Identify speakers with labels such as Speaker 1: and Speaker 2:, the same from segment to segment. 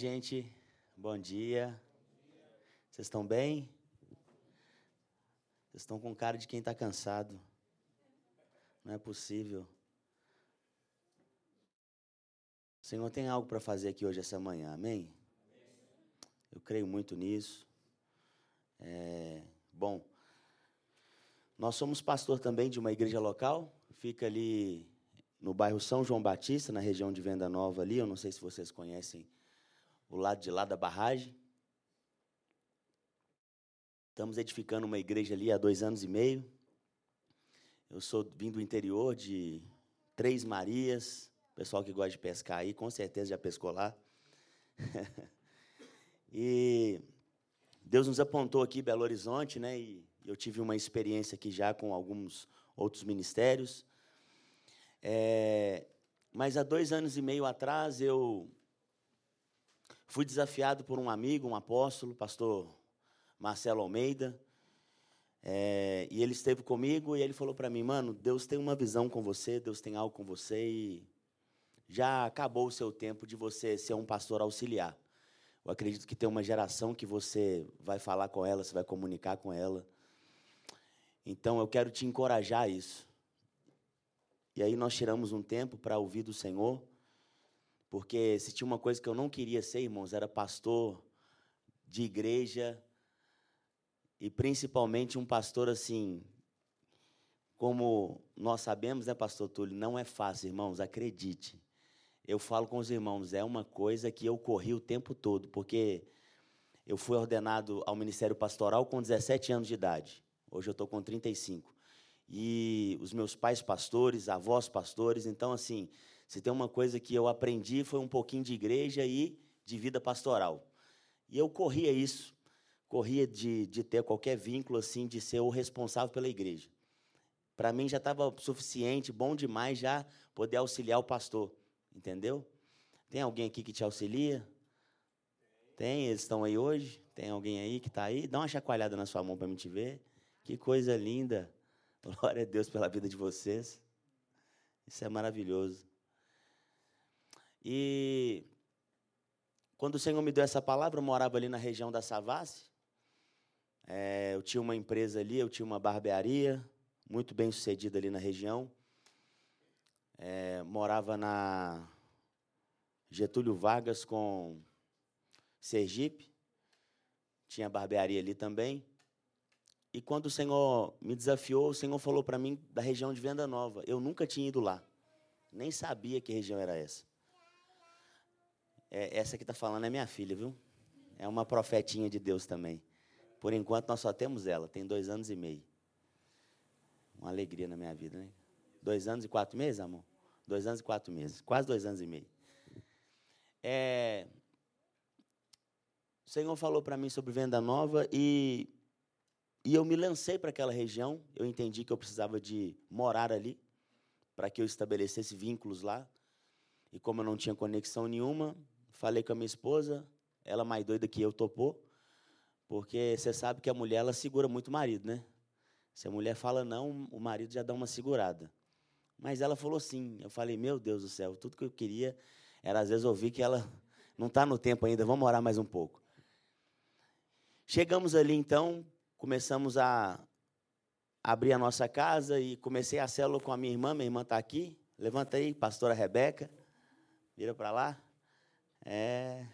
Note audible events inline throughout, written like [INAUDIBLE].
Speaker 1: Gente, bom dia. Vocês estão bem? Vocês estão com cara de quem está cansado. Não é possível. O Senhor tem algo para fazer aqui hoje, essa manhã, amém? Eu creio muito nisso. É, bom, nós somos pastor também de uma igreja local, fica ali no bairro São João Batista, na região de Venda Nova ali. Eu não sei se vocês conhecem o lado de lá da barragem. Estamos edificando uma igreja ali há dois anos e meio. Eu sou vindo do interior de Três Marias. Pessoal que gosta de pescar aí, com certeza já pescou lá. [LAUGHS] e Deus nos apontou aqui Belo Horizonte, né? E eu tive uma experiência aqui já com alguns outros ministérios. É, mas há dois anos e meio atrás eu Fui desafiado por um amigo, um apóstolo, pastor Marcelo Almeida. É, e ele esteve comigo e ele falou para mim, mano, Deus tem uma visão com você, Deus tem algo com você e já acabou o seu tempo de você ser um pastor auxiliar. Eu acredito que tem uma geração que você vai falar com ela, você vai comunicar com ela. Então eu quero te encorajar a isso. E aí nós tiramos um tempo para ouvir do Senhor. Porque se tinha uma coisa que eu não queria ser, irmãos, era pastor de igreja e principalmente um pastor assim, como nós sabemos, né, pastor Túlio, não é fácil, irmãos, acredite. Eu falo com os irmãos, é uma coisa que eu corri o tempo todo, porque eu fui ordenado ao ministério pastoral com 17 anos de idade. Hoje eu estou com 35. E os meus pais pastores, avós pastores, então assim, se tem uma coisa que eu aprendi foi um pouquinho de igreja e de vida pastoral. E eu corria isso, corria de, de ter qualquer vínculo assim, de ser o responsável pela igreja. Para mim já estava suficiente, bom demais já poder auxiliar o pastor, entendeu? Tem alguém aqui que te auxilia? Tem, eles estão aí hoje? Tem alguém aí que está aí? Dá uma chacoalhada na sua mão para me te ver. Que coisa linda. [LAUGHS] Glória a Deus pela vida de vocês. Isso é maravilhoso. E quando o Senhor me deu essa palavra, eu morava ali na região da Savassi. É, eu tinha uma empresa ali, eu tinha uma barbearia, muito bem sucedida ali na região. É, morava na Getúlio Vargas com Sergipe. Tinha barbearia ali também. E quando o Senhor me desafiou, o Senhor falou para mim da região de Venda Nova. Eu nunca tinha ido lá. Nem sabia que região era essa. É, essa que está falando é minha filha, viu? É uma profetinha de Deus também. Por enquanto, nós só temos ela, tem dois anos e meio. Uma alegria na minha vida, né? Dois anos e quatro meses, amor? Dois anos e quatro meses, quase dois anos e meio. É, o Senhor falou para mim sobre venda nova e, e eu me lancei para aquela região. Eu entendi que eu precisava de morar ali para que eu estabelecesse vínculos lá. E como eu não tinha conexão nenhuma, Falei com a minha esposa, ela mais doida que eu topou, porque você sabe que a mulher ela segura muito o marido, né? Se a mulher fala não, o marido já dá uma segurada. Mas ela falou sim. Eu falei, meu Deus do céu, tudo que eu queria era às vezes ouvir que ela não está no tempo ainda, vamos orar mais um pouco. Chegamos ali então, começamos a abrir a nossa casa e comecei a célula com a minha irmã. Minha irmã está aqui. Levanta aí, pastora Rebeca. Vira para lá. É.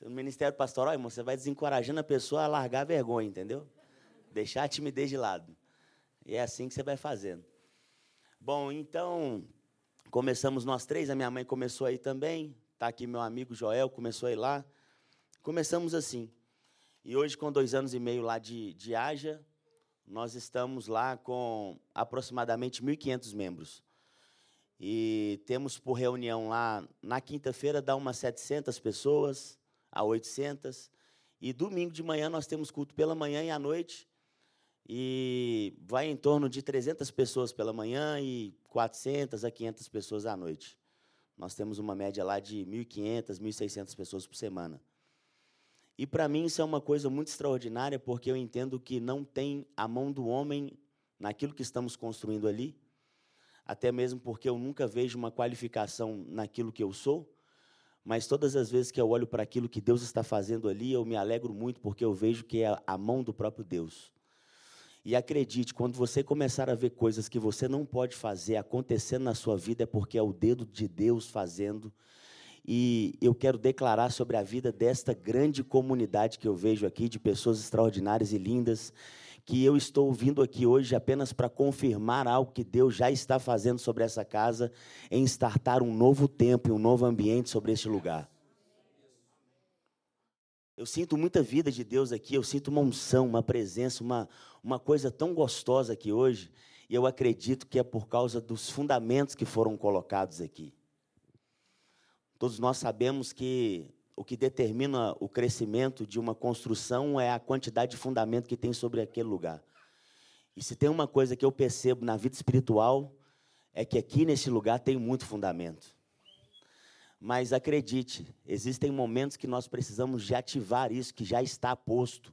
Speaker 1: No ministério pastoral, irmão, você vai desencorajando a pessoa a largar a vergonha, entendeu? Deixar a timidez de lado. E é assim que você vai fazendo. Bom, então, começamos nós três, a minha mãe começou aí também, está aqui meu amigo Joel, começou aí lá. Começamos assim. E hoje, com dois anos e meio lá de, de Haja, nós estamos lá com aproximadamente 1.500 membros. E temos por reunião lá, na quinta-feira, dá umas 700 pessoas a 800. E domingo de manhã nós temos culto pela manhã e à noite. E vai em torno de 300 pessoas pela manhã e 400 a 500 pessoas à noite. Nós temos uma média lá de 1.500, 1.600 pessoas por semana. E para mim isso é uma coisa muito extraordinária, porque eu entendo que não tem a mão do homem naquilo que estamos construindo ali, até mesmo porque eu nunca vejo uma qualificação naquilo que eu sou, mas todas as vezes que eu olho para aquilo que Deus está fazendo ali, eu me alegro muito, porque eu vejo que é a mão do próprio Deus. E acredite, quando você começar a ver coisas que você não pode fazer acontecendo na sua vida, é porque é o dedo de Deus fazendo. E eu quero declarar sobre a vida desta grande comunidade que eu vejo aqui, de pessoas extraordinárias e lindas, que eu estou vindo aqui hoje apenas para confirmar algo que Deus já está fazendo sobre essa casa, em startar um novo tempo e um novo ambiente sobre este lugar. Eu sinto muita vida de Deus aqui, eu sinto uma unção, uma presença, uma, uma coisa tão gostosa aqui hoje, e eu acredito que é por causa dos fundamentos que foram colocados aqui. Todos nós sabemos que o que determina o crescimento de uma construção é a quantidade de fundamento que tem sobre aquele lugar. E se tem uma coisa que eu percebo na vida espiritual, é que aqui nesse lugar tem muito fundamento. Mas acredite, existem momentos que nós precisamos de ativar isso que já está posto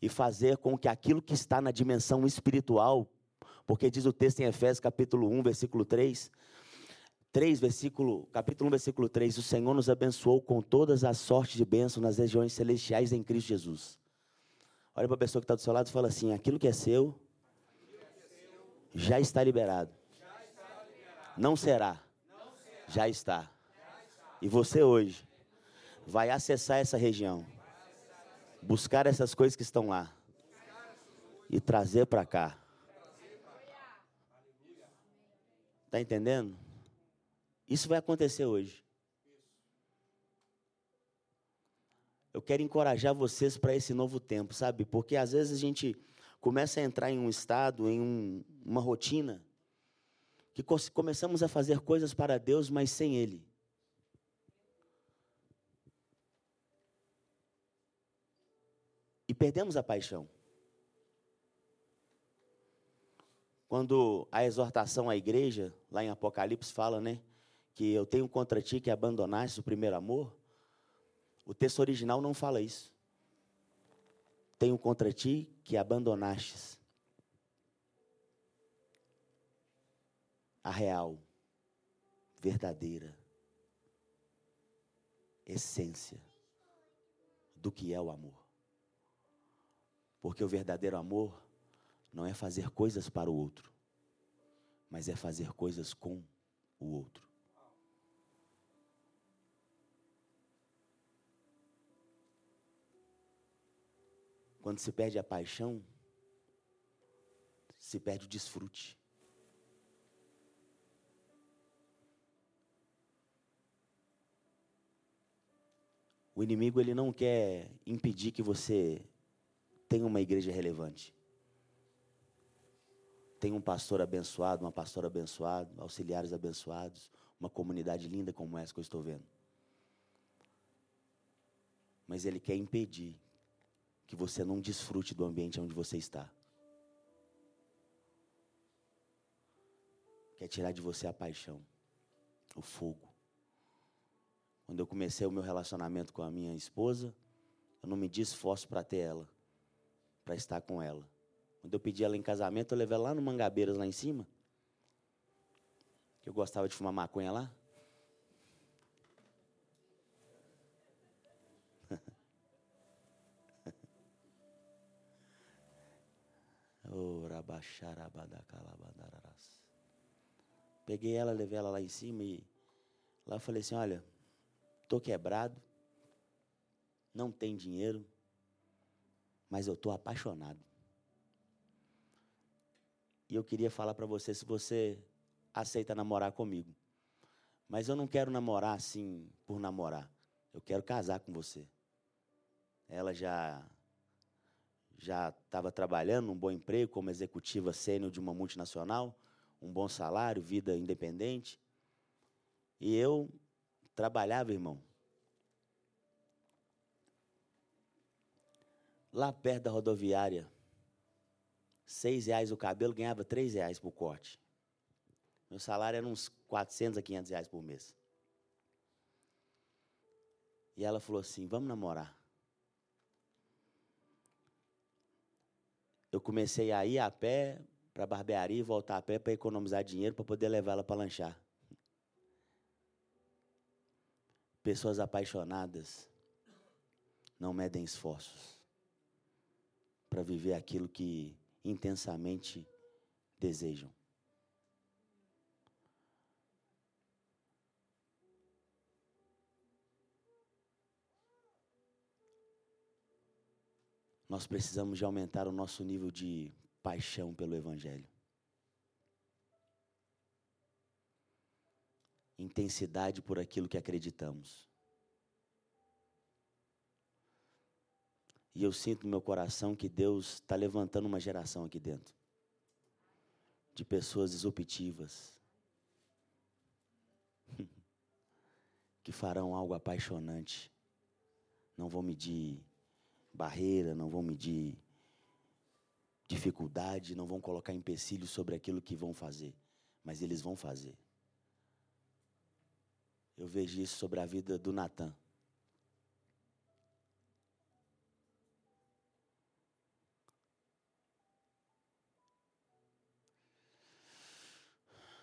Speaker 1: e fazer com que aquilo que está na dimensão espiritual, porque diz o texto em Efésios capítulo 1, versículo 3, 3, versículo, capítulo 1, versículo 3, o Senhor nos abençoou com todas as sortes de bênçãos nas regiões celestiais em Cristo Jesus. Olha para a pessoa que está do seu lado e fala assim: aquilo que é seu, já está liberado. Não será, já está. E você hoje vai acessar essa região, buscar essas coisas que estão lá e trazer para cá. Está entendendo? Isso vai acontecer hoje. Eu quero encorajar vocês para esse novo tempo, sabe? Porque às vezes a gente começa a entrar em um estado, em um, uma rotina, que começamos a fazer coisas para Deus, mas sem Ele. E perdemos a paixão. Quando a exortação à igreja, lá em Apocalipse, fala, né? Que eu tenho contra ti que abandonaste o primeiro amor, o texto original não fala isso. Tenho contra ti que abandonastes a real, verdadeira essência do que é o amor. Porque o verdadeiro amor não é fazer coisas para o outro, mas é fazer coisas com o outro. Quando se perde a paixão, se perde o desfrute. O inimigo ele não quer impedir que você tenha uma igreja relevante. Tenha um pastor abençoado, uma pastora abençoada, auxiliares abençoados, uma comunidade linda como essa que eu estou vendo. Mas ele quer impedir que você não desfrute do ambiente onde você está. Quer tirar de você a paixão, o fogo. Quando eu comecei o meu relacionamento com a minha esposa, eu não me esforço para ter ela, para estar com ela. Quando eu pedi ela em casamento, eu levei ela lá no Mangabeiras, lá em cima. Que eu gostava de fumar maconha lá. Peguei ela, levei ela lá em cima e lá falei assim: olha, estou quebrado, não tem dinheiro, mas eu estou apaixonado. E eu queria falar para você se você aceita namorar comigo. Mas eu não quero namorar assim por namorar. Eu quero casar com você. Ela já já estava trabalhando num bom emprego como executiva sênior de uma multinacional, um bom salário, vida independente. E eu trabalhava, irmão. Lá perto da rodoviária, seis reais o cabelo, ganhava três reais por corte. Meu salário era uns 400 a 500 reais por mês. E ela falou assim: vamos namorar. Eu comecei a ir a pé para a barbearia e voltar a pé para economizar dinheiro para poder levar ela para lanchar. Pessoas apaixonadas não medem esforços para viver aquilo que intensamente desejam. Nós precisamos de aumentar o nosso nível de paixão pelo Evangelho. Intensidade por aquilo que acreditamos. E eu sinto no meu coração que Deus está levantando uma geração aqui dentro de pessoas disruptivas [LAUGHS] que farão algo apaixonante. Não vão medir barreira, não vão medir dificuldade, não vão colocar empecilhos sobre aquilo que vão fazer, mas eles vão fazer. Eu vejo isso sobre a vida do Natan.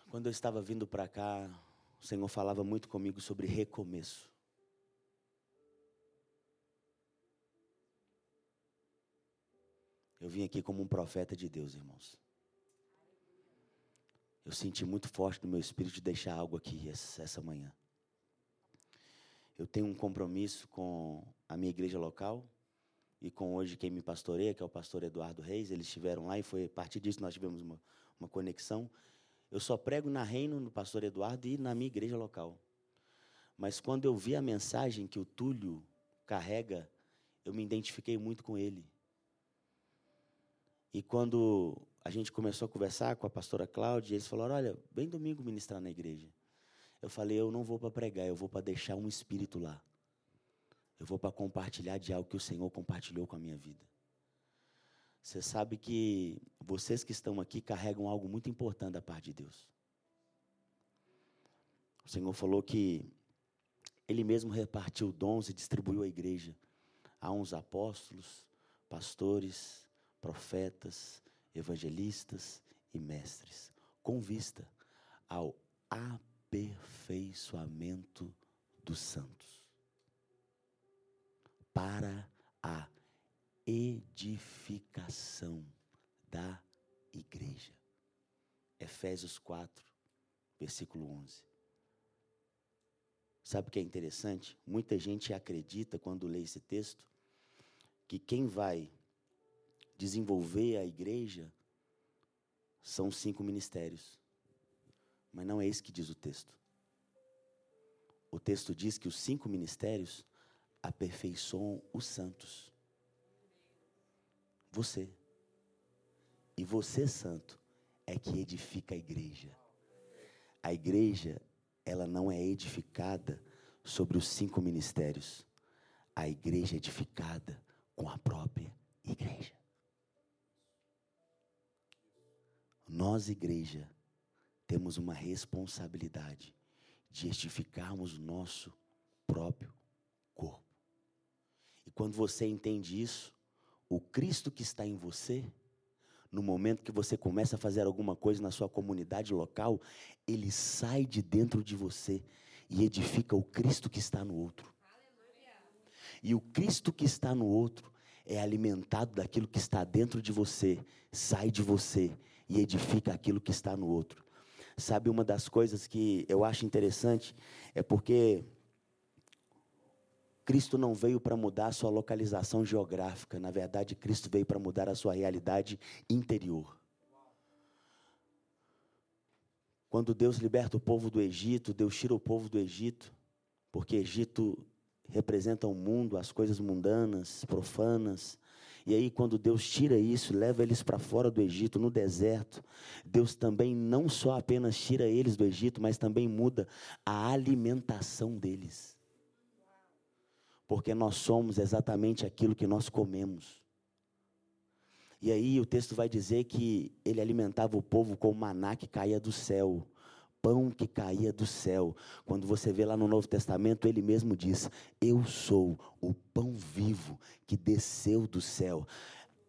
Speaker 1: Quando eu estava vindo para cá, o Senhor falava muito comigo sobre recomeço. Eu vim aqui como um profeta de Deus, irmãos. Eu senti muito forte no meu espírito de deixar algo aqui essa manhã. Eu tenho um compromisso com a minha igreja local e com hoje quem me pastoreia, que é o pastor Eduardo Reis. Eles estiveram lá e foi a partir disso nós tivemos uma, uma conexão. Eu só prego na Reino, no pastor Eduardo e na minha igreja local. Mas quando eu vi a mensagem que o Túlio carrega, eu me identifiquei muito com ele. E quando a gente começou a conversar com a pastora Cláudia, eles falaram: Olha, vem domingo ministrar na igreja. Eu falei: Eu não vou para pregar, eu vou para deixar um espírito lá. Eu vou para compartilhar de algo que o Senhor compartilhou com a minha vida. Você sabe que vocês que estão aqui carregam algo muito importante da parte de Deus. O Senhor falou que Ele mesmo repartiu dons e distribuiu à igreja. a uns apóstolos, pastores, profetas, evangelistas e mestres, com vista ao aperfeiçoamento dos santos, para a edificação da igreja. Efésios 4, versículo 11. Sabe o que é interessante? Muita gente acredita, quando lê esse texto, que quem vai desenvolver a igreja são cinco ministérios. Mas não é isso que diz o texto. O texto diz que os cinco ministérios aperfeiçoam os santos. Você. E você, santo, é que edifica a igreja. A igreja, ela não é edificada sobre os cinco ministérios. A igreja é edificada com a própria igreja. Nós, igreja, temos uma responsabilidade de edificarmos o nosso próprio corpo. E quando você entende isso, o Cristo que está em você, no momento que você começa a fazer alguma coisa na sua comunidade local, ele sai de dentro de você e edifica o Cristo que está no outro. E o Cristo que está no outro é alimentado daquilo que está dentro de você, sai de você e edifica aquilo que está no outro. Sabe, uma das coisas que eu acho interessante é porque Cristo não veio para mudar a sua localização geográfica, na verdade, Cristo veio para mudar a sua realidade interior. Quando Deus liberta o povo do Egito, Deus tira o povo do Egito, porque Egito representa o mundo, as coisas mundanas, profanas, e aí, quando Deus tira isso, leva eles para fora do Egito, no deserto, Deus também não só apenas tira eles do Egito, mas também muda a alimentação deles. Porque nós somos exatamente aquilo que nós comemos. E aí o texto vai dizer que ele alimentava o povo com o maná que caía do céu pão que caía do céu. Quando você vê lá no Novo Testamento, ele mesmo diz: Eu sou o pão vivo que desceu do céu.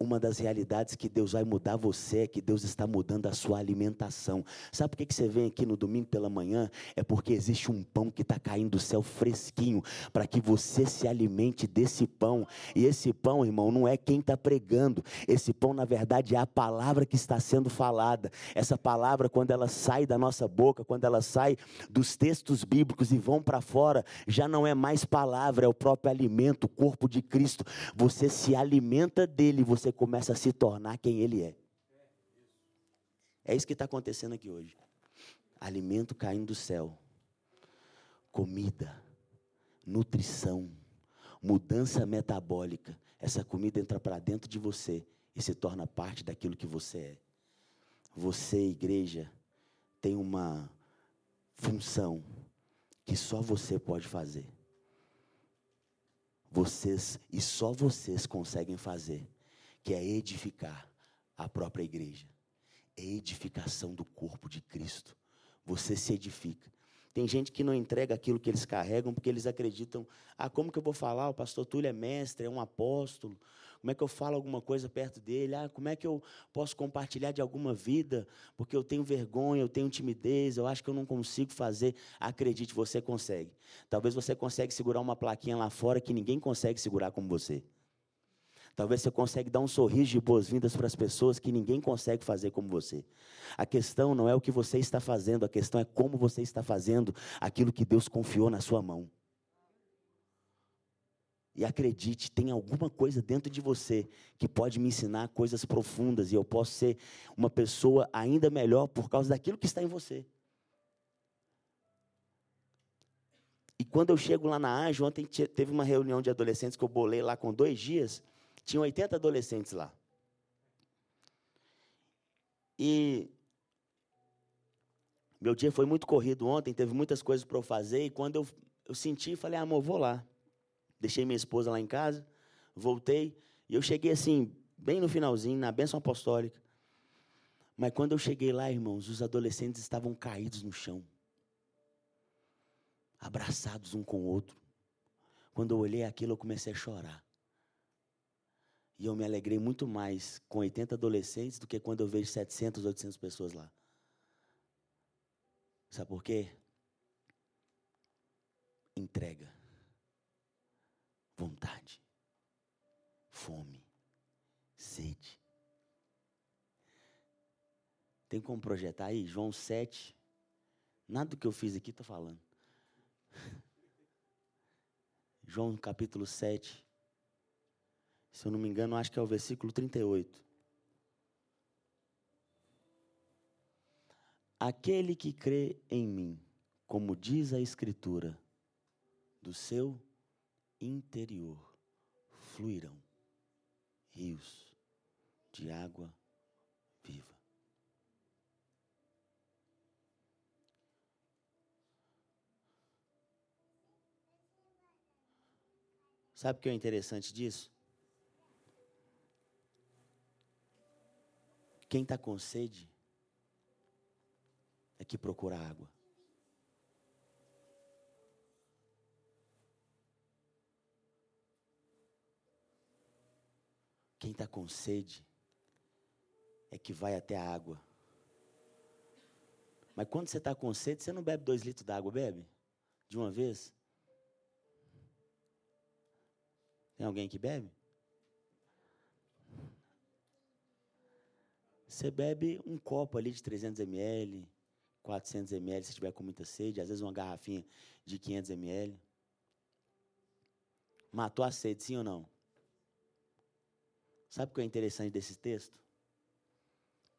Speaker 1: Uma das realidades que Deus vai mudar você é que Deus está mudando a sua alimentação. Sabe por que, você vem aqui no domingo pela manhã? É porque existe um pão que está caindo do céu fresquinho, para que você se alimente desse pão. E esse pão, irmão, não é quem está pregando. Esse pão, na verdade, é a palavra que está sendo falada. Essa palavra, quando ela sai da nossa boca, quando ela sai dos textos bíblicos e vão para fora, já não é mais palavra, é o próprio alimento, o corpo de Cristo. Você se alimenta dele, você você começa a se tornar quem Ele é. É isso que está acontecendo aqui hoje. Alimento caindo do céu, comida, nutrição, mudança metabólica. Essa comida entra para dentro de você e se torna parte daquilo que você é. Você, igreja, tem uma função que só você pode fazer. Vocês e só vocês conseguem fazer que é edificar a própria igreja. É edificação do corpo de Cristo. Você se edifica. Tem gente que não entrega aquilo que eles carregam porque eles acreditam: ah, como que eu vou falar? O pastor Túlio é mestre, é um apóstolo. Como é que eu falo alguma coisa perto dele? Ah, como é que eu posso compartilhar de alguma vida? Porque eu tenho vergonha, eu tenho timidez, eu acho que eu não consigo fazer. Acredite, você consegue. Talvez você consiga segurar uma plaquinha lá fora que ninguém consegue segurar como você. Talvez você consiga dar um sorriso de boas-vindas para as pessoas que ninguém consegue fazer como você. A questão não é o que você está fazendo, a questão é como você está fazendo aquilo que Deus confiou na sua mão. E acredite, tem alguma coisa dentro de você que pode me ensinar coisas profundas e eu posso ser uma pessoa ainda melhor por causa daquilo que está em você. E quando eu chego lá na AGE, ontem teve uma reunião de adolescentes que eu bolei lá com dois dias. Tinha 80 adolescentes lá. E meu dia foi muito corrido ontem, teve muitas coisas para eu fazer. E quando eu, eu senti, falei, ah, amor, vou lá. Deixei minha esposa lá em casa, voltei. E eu cheguei assim, bem no finalzinho, na bênção apostólica. Mas quando eu cheguei lá, irmãos, os adolescentes estavam caídos no chão, abraçados um com o outro. Quando eu olhei aquilo, eu comecei a chorar. E eu me alegrei muito mais com 80 adolescentes do que quando eu vejo 700, 800 pessoas lá. Sabe por quê? Entrega, vontade, fome, sede. Tem como projetar aí? João 7. Nada do que eu fiz aqui está falando. [LAUGHS] João capítulo 7. Se eu não me engano, acho que é o versículo 38. Aquele que crê em mim, como diz a Escritura, do seu interior fluirão rios de água viva. Sabe o que é interessante disso? Quem está com sede é que procura água. Quem está com sede é que vai até a água. Mas quando você está com sede, você não bebe dois litros d'água, bebe? De uma vez? Tem alguém que bebe? Você bebe um copo ali de 300 ml, 400 ml, se estiver com muita sede, às vezes uma garrafinha de 500 ml. Matou a sede, sim ou não? Sabe o que é interessante desse texto?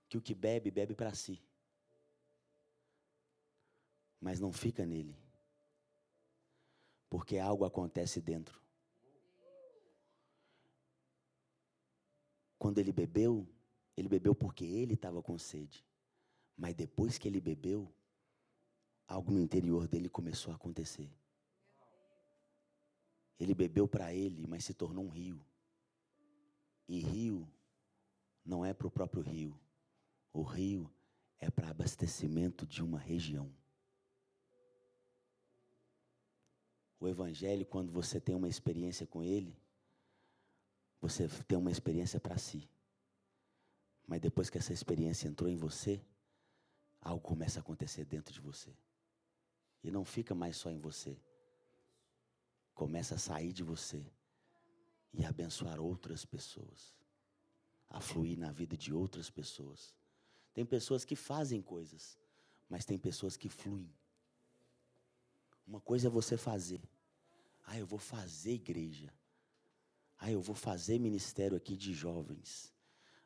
Speaker 1: Que o que bebe, bebe para si. Mas não fica nele. Porque algo acontece dentro. Quando ele bebeu, ele bebeu porque ele estava com sede. Mas depois que ele bebeu, algo no interior dele começou a acontecer. Ele bebeu para ele, mas se tornou um rio. E rio não é para o próprio rio. O rio é para abastecimento de uma região. O Evangelho, quando você tem uma experiência com ele, você tem uma experiência para si. Mas depois que essa experiência entrou em você, algo começa a acontecer dentro de você. E não fica mais só em você. Começa a sair de você e abençoar outras pessoas. A fluir na vida de outras pessoas. Tem pessoas que fazem coisas, mas tem pessoas que fluem. Uma coisa é você fazer. Ah, eu vou fazer igreja. Ah, eu vou fazer ministério aqui de jovens.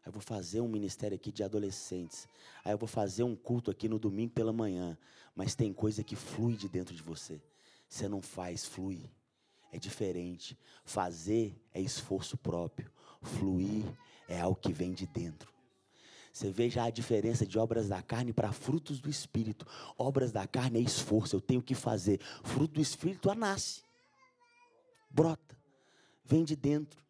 Speaker 1: Ah, eu vou fazer um ministério aqui de adolescentes. Ah, eu vou fazer um culto aqui no domingo pela manhã. Mas tem coisa que flui de dentro de você. Você não faz, flui. É diferente. Fazer é esforço próprio. Fluir é algo que vem de dentro. Você veja a diferença de obras da carne para frutos do Espírito. Obras da carne é esforço, eu tenho que fazer. Fruto do Espírito nasce, brota, vem de dentro.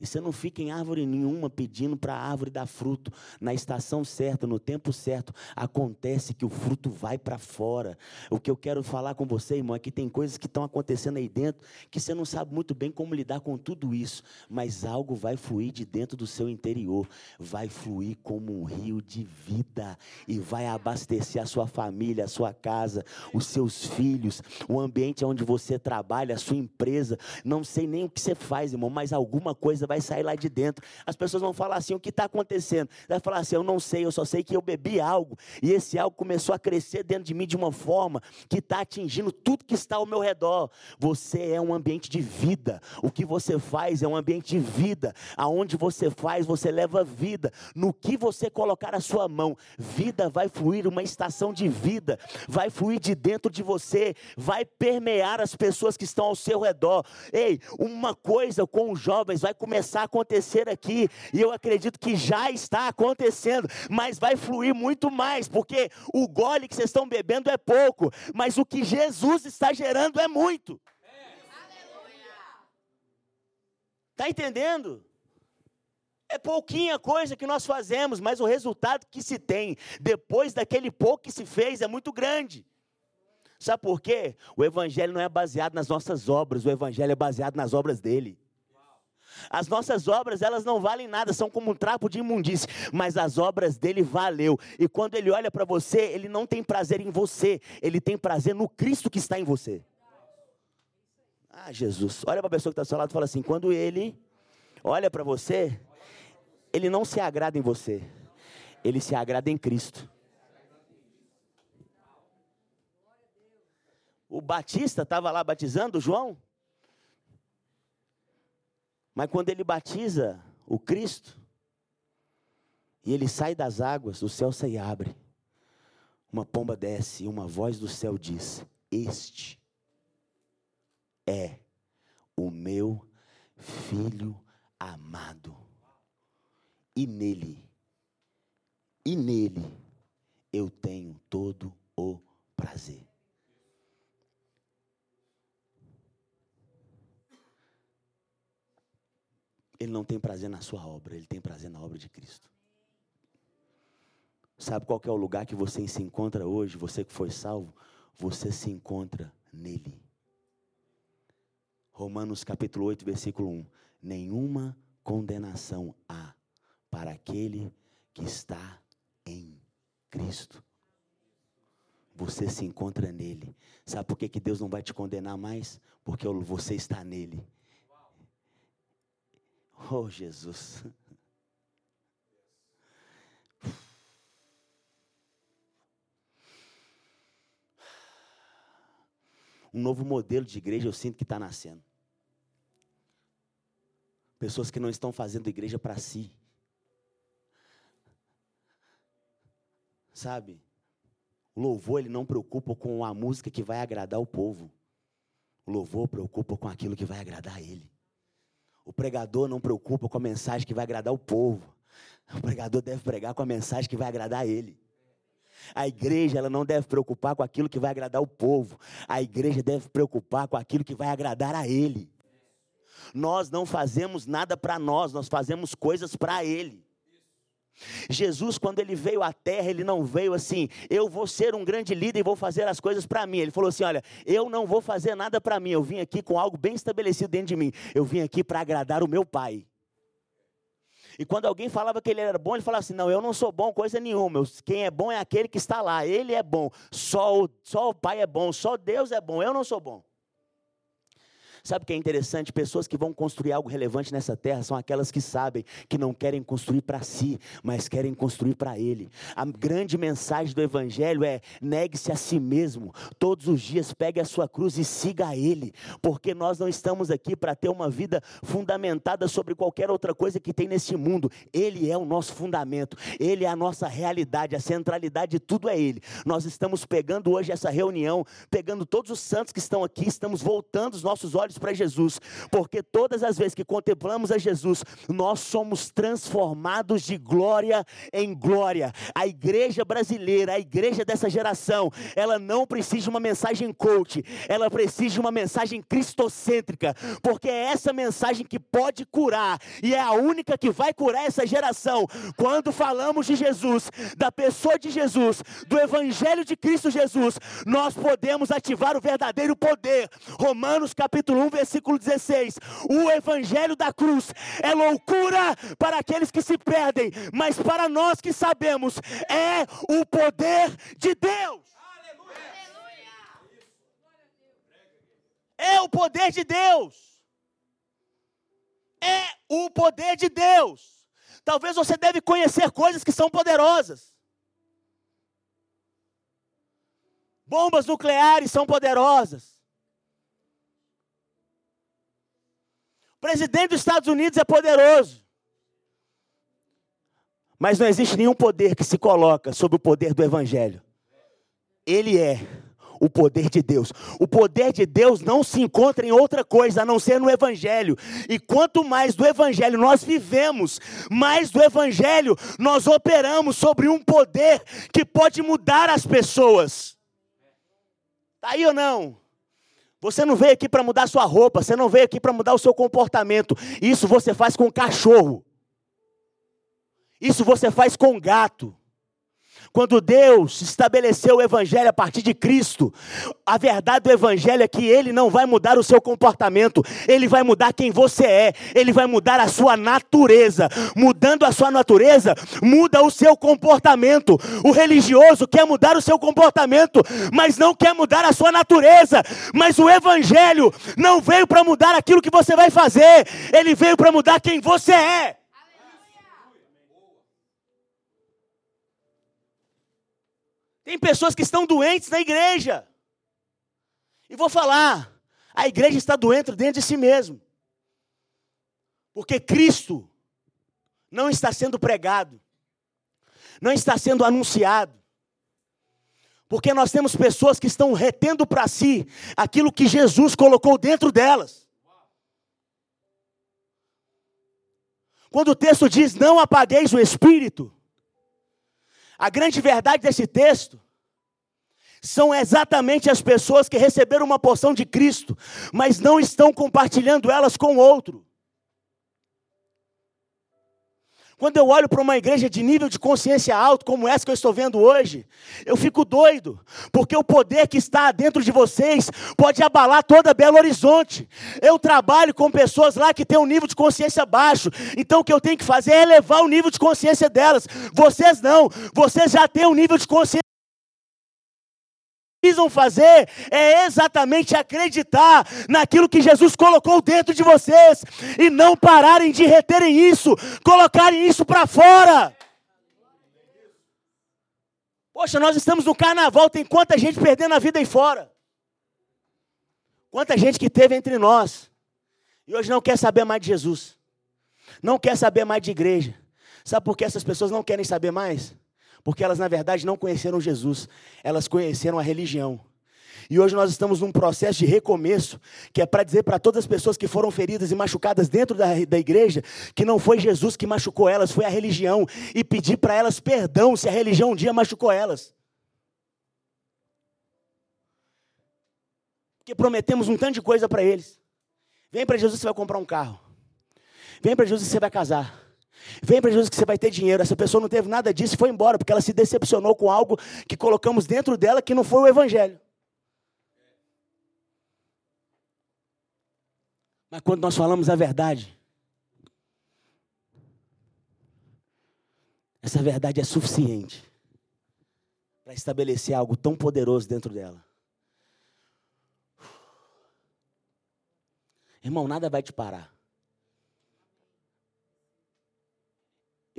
Speaker 1: E você não fica em árvore nenhuma pedindo para a árvore dar fruto. Na estação certa, no tempo certo, acontece que o fruto vai para fora. O que eu quero falar com você, irmão, é que tem coisas que estão acontecendo aí dentro que você não sabe muito bem como lidar com tudo isso. Mas algo vai fluir de dentro do seu interior. Vai fluir como um rio de vida. E vai abastecer a sua família, a sua casa, os seus filhos, o ambiente onde você trabalha, a sua empresa. Não sei nem o que você faz, irmão, mas alguma coisa vai sair lá de dentro. As pessoas vão falar assim: o que está acontecendo? Vai falar assim: eu não sei, eu só sei que eu bebi algo. E esse algo começou a crescer dentro de mim de uma forma que está atingindo tudo que está ao meu redor. Você é um ambiente de vida. O que você faz é um ambiente de vida. Aonde você faz, você leva vida. No que você colocar a sua mão, vida vai fluir, uma estação de vida vai fluir de dentro de você, vai permear as pessoas que estão ao seu redor. Ei, uma coisa com os jovens vai começar começar a acontecer aqui, e eu acredito que já está acontecendo, mas vai fluir muito mais, porque o gole que vocês estão bebendo é pouco, mas o que Jesus está gerando é muito. Está entendendo? É pouquinha coisa que nós fazemos, mas o resultado que se tem depois daquele pouco que se fez é muito grande. Sabe por quê? O Evangelho não é baseado nas nossas obras, o Evangelho é baseado nas obras dele. As nossas obras, elas não valem nada, são como um trapo de imundície, mas as obras dele valeu. E quando ele olha para você, ele não tem prazer em você, ele tem prazer no Cristo que está em você. Ah, Jesus, olha para a pessoa que está ao seu lado e fala assim: quando ele olha para você, ele não se agrada em você, ele se agrada em Cristo. O Batista estava lá batizando João. Mas quando ele batiza o Cristo, e ele sai das águas, o céu se abre. Uma pomba desce e uma voz do céu diz: Este é o meu filho amado. E nele, e nele eu tenho todo o prazer. Ele não tem prazer na sua obra, ele tem prazer na obra de Cristo. Sabe qual é o lugar que você se encontra hoje, você que foi salvo? Você se encontra nele. Romanos capítulo 8, versículo 1. Nenhuma condenação há para aquele que está em Cristo. Você se encontra nele. Sabe por que, que Deus não vai te condenar mais? Porque você está nele. [LAUGHS] Oh, Jesus. Um novo modelo de igreja eu sinto que está nascendo. Pessoas que não estão fazendo igreja para si. Sabe? O louvor ele não preocupa com a música que vai agradar o povo. O louvor preocupa com aquilo que vai agradar a ele. O pregador não preocupa com a mensagem que vai agradar o povo. O pregador deve pregar com a mensagem que vai agradar ele. A igreja ela não deve preocupar com aquilo que vai agradar o povo. A igreja deve preocupar com aquilo que vai agradar a ele. Nós não fazemos nada para nós, nós fazemos coisas para ele. Jesus, quando ele veio à terra, ele não veio assim, eu vou ser um grande líder e vou fazer as coisas para mim. Ele falou assim: olha, eu não vou fazer nada para mim, eu vim aqui com algo bem estabelecido dentro de mim. Eu vim aqui para agradar o meu Pai. E quando alguém falava que ele era bom, ele falava assim: Não, eu não sou bom, coisa nenhuma. Quem é bom é aquele que está lá. Ele é bom. Só o, só o Pai é bom. Só Deus é bom. Eu não sou bom. Sabe o que é interessante? Pessoas que vão construir algo relevante nessa terra são aquelas que sabem que não querem construir para si, mas querem construir para Ele. A grande mensagem do Evangelho é: negue-se a si mesmo, todos os dias pegue a sua cruz e siga a Ele, porque nós não estamos aqui para ter uma vida fundamentada sobre qualquer outra coisa que tem nesse mundo. Ele é o nosso fundamento, Ele é a nossa realidade, a centralidade de tudo é Ele. Nós estamos pegando hoje essa reunião, pegando todos os santos que estão aqui, estamos voltando os nossos olhos olhos para Jesus, porque todas as vezes que contemplamos a Jesus, nós somos transformados de glória em glória. A igreja brasileira, a igreja dessa geração, ela não precisa de uma mensagem coach, ela precisa de uma mensagem cristocêntrica, porque é essa mensagem que pode curar e é a única que vai curar essa geração. Quando falamos de Jesus, da pessoa de Jesus, do evangelho de Cristo Jesus, nós podemos ativar o verdadeiro poder. Romanos capítulo 1, versículo 16: O evangelho da cruz é loucura para aqueles que se perdem, mas para nós que sabemos, é o poder de Deus. É o poder de Deus. É o poder de Deus. Talvez você deve conhecer coisas que são poderosas. Bombas nucleares são poderosas. Presidente dos Estados Unidos é poderoso. Mas não existe nenhum poder que se coloca sobre o poder do Evangelho. Ele é o poder de Deus. O poder de Deus não se encontra em outra coisa a não ser no Evangelho. E quanto mais do Evangelho nós vivemos, mais do Evangelho nós operamos sobre um poder que pode mudar as pessoas. Está aí ou não? Você não veio aqui para mudar sua roupa, você não veio aqui para mudar o seu comportamento. Isso você faz com cachorro. Isso você faz com gato. Quando Deus estabeleceu o Evangelho a partir de Cristo, a verdade do Evangelho é que Ele não vai mudar o seu comportamento, Ele vai mudar quem você é, Ele vai mudar a sua natureza. Mudando a sua natureza, muda o seu comportamento. O religioso quer mudar o seu comportamento, mas não quer mudar a sua natureza. Mas o Evangelho não veio para mudar aquilo que você vai fazer, ele veio para mudar quem você é. Tem pessoas que estão doentes na igreja. E vou falar, a igreja está doente dentro de si mesmo. Porque Cristo não está sendo pregado, não está sendo anunciado. Porque nós temos pessoas que estão retendo para si aquilo que Jesus colocou dentro delas. Quando o texto diz: Não apagueis o espírito, a grande verdade desse texto são exatamente as pessoas que receberam uma porção de Cristo, mas não estão compartilhando elas com outro. Quando eu olho para uma igreja de nível de consciência alto, como essa que eu estou vendo hoje, eu fico doido, porque o poder que está dentro de vocês pode abalar toda Belo Horizonte. Eu trabalho com pessoas lá que têm um nível de consciência baixo, então o que eu tenho que fazer é elevar o nível de consciência delas. Vocês não, vocês já têm um nível de consciência precisam fazer é exatamente acreditar naquilo que Jesus colocou dentro de vocês e não pararem de reterem isso, colocarem isso para fora. Poxa, nós estamos no carnaval, tem quanta gente perdendo a vida aí fora. Quanta gente que teve entre nós e hoje não quer saber mais de Jesus, não quer saber mais de igreja. Sabe por que essas pessoas não querem saber mais? Porque elas, na verdade, não conheceram Jesus, elas conheceram a religião. E hoje nós estamos num processo de recomeço, que é para dizer para todas as pessoas que foram feridas e machucadas dentro da, da igreja, que não foi Jesus que machucou elas, foi a religião. E pedir para elas perdão se a religião um dia machucou elas. Porque prometemos um tanto de coisa para eles. Vem para Jesus, você vai comprar um carro. Vem para Jesus, você vai casar. Vem para Jesus que você vai ter dinheiro. Essa pessoa não teve nada disso e foi embora, porque ela se decepcionou com algo que colocamos dentro dela que não foi o Evangelho. Mas quando nós falamos a verdade, Essa verdade é suficiente para estabelecer algo tão poderoso dentro dela. Irmão, nada vai te parar.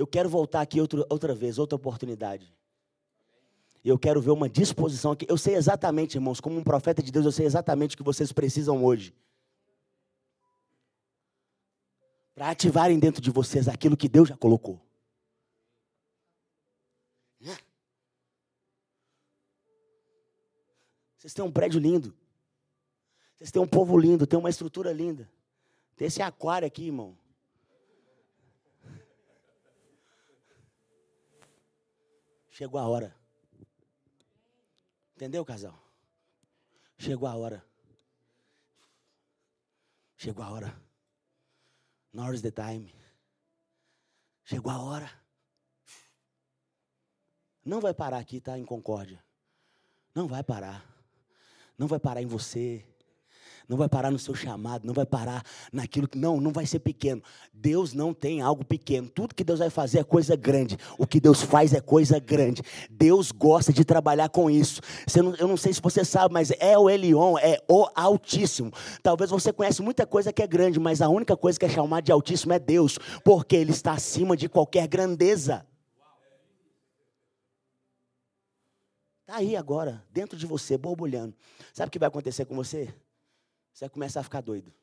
Speaker 1: Eu quero voltar aqui outra, outra vez, outra oportunidade. Eu quero ver uma disposição aqui. Eu sei exatamente, irmãos, como um profeta de Deus, eu sei exatamente o que vocês precisam hoje. Para ativarem dentro de vocês aquilo que Deus já colocou. Vocês têm um prédio lindo. Vocês têm um povo lindo, tem uma estrutura linda. Tem esse aquário aqui, irmão. Chegou a hora. Entendeu, casal? Chegou a hora. Chegou a hora. Now is the time. Chegou a hora. Não vai parar aqui, tá? Em Concórdia. Não vai parar. Não vai parar em você. Não vai parar no seu chamado, não vai parar naquilo que. Não, não vai ser pequeno. Deus não tem algo pequeno. Tudo que Deus vai fazer é coisa grande. O que Deus faz é coisa grande. Deus gosta de trabalhar com isso. Não, eu não sei se você sabe, mas é o Elion, é o Altíssimo. Talvez você conheça muita coisa que é grande, mas a única coisa que é chamada de Altíssimo é Deus, porque Ele está acima de qualquer grandeza. Está aí agora, dentro de você, borbulhando. Sabe o que vai acontecer com você? Você vai começar a ficar doido.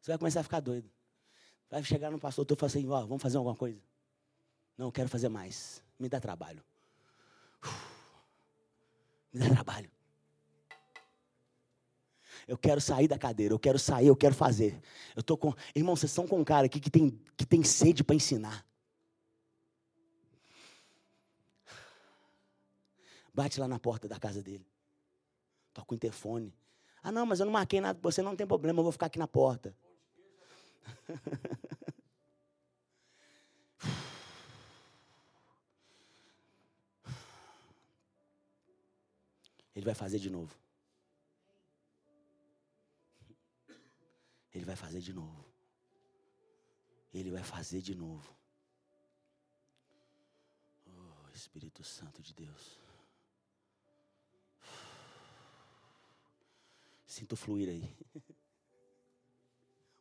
Speaker 1: Você vai começar a ficar doido. Vai chegar no pastor e falar assim, ó, vamos fazer alguma coisa. Não, eu quero fazer mais. Me dá trabalho. Me dá trabalho. Eu quero sair da cadeira, eu quero sair, eu quero fazer. Eu tô com, irmão, vocês são com um cara aqui que tem, que tem sede para ensinar. Bate lá na porta da casa dele. Toca o interfone. Ah, não, mas eu não marquei nada com você, não tem problema, eu vou ficar aqui na porta. Ele vai fazer de novo. Ele vai fazer de novo. Ele vai fazer de novo. Oh, Espírito Santo de Deus. Sinto fluir aí.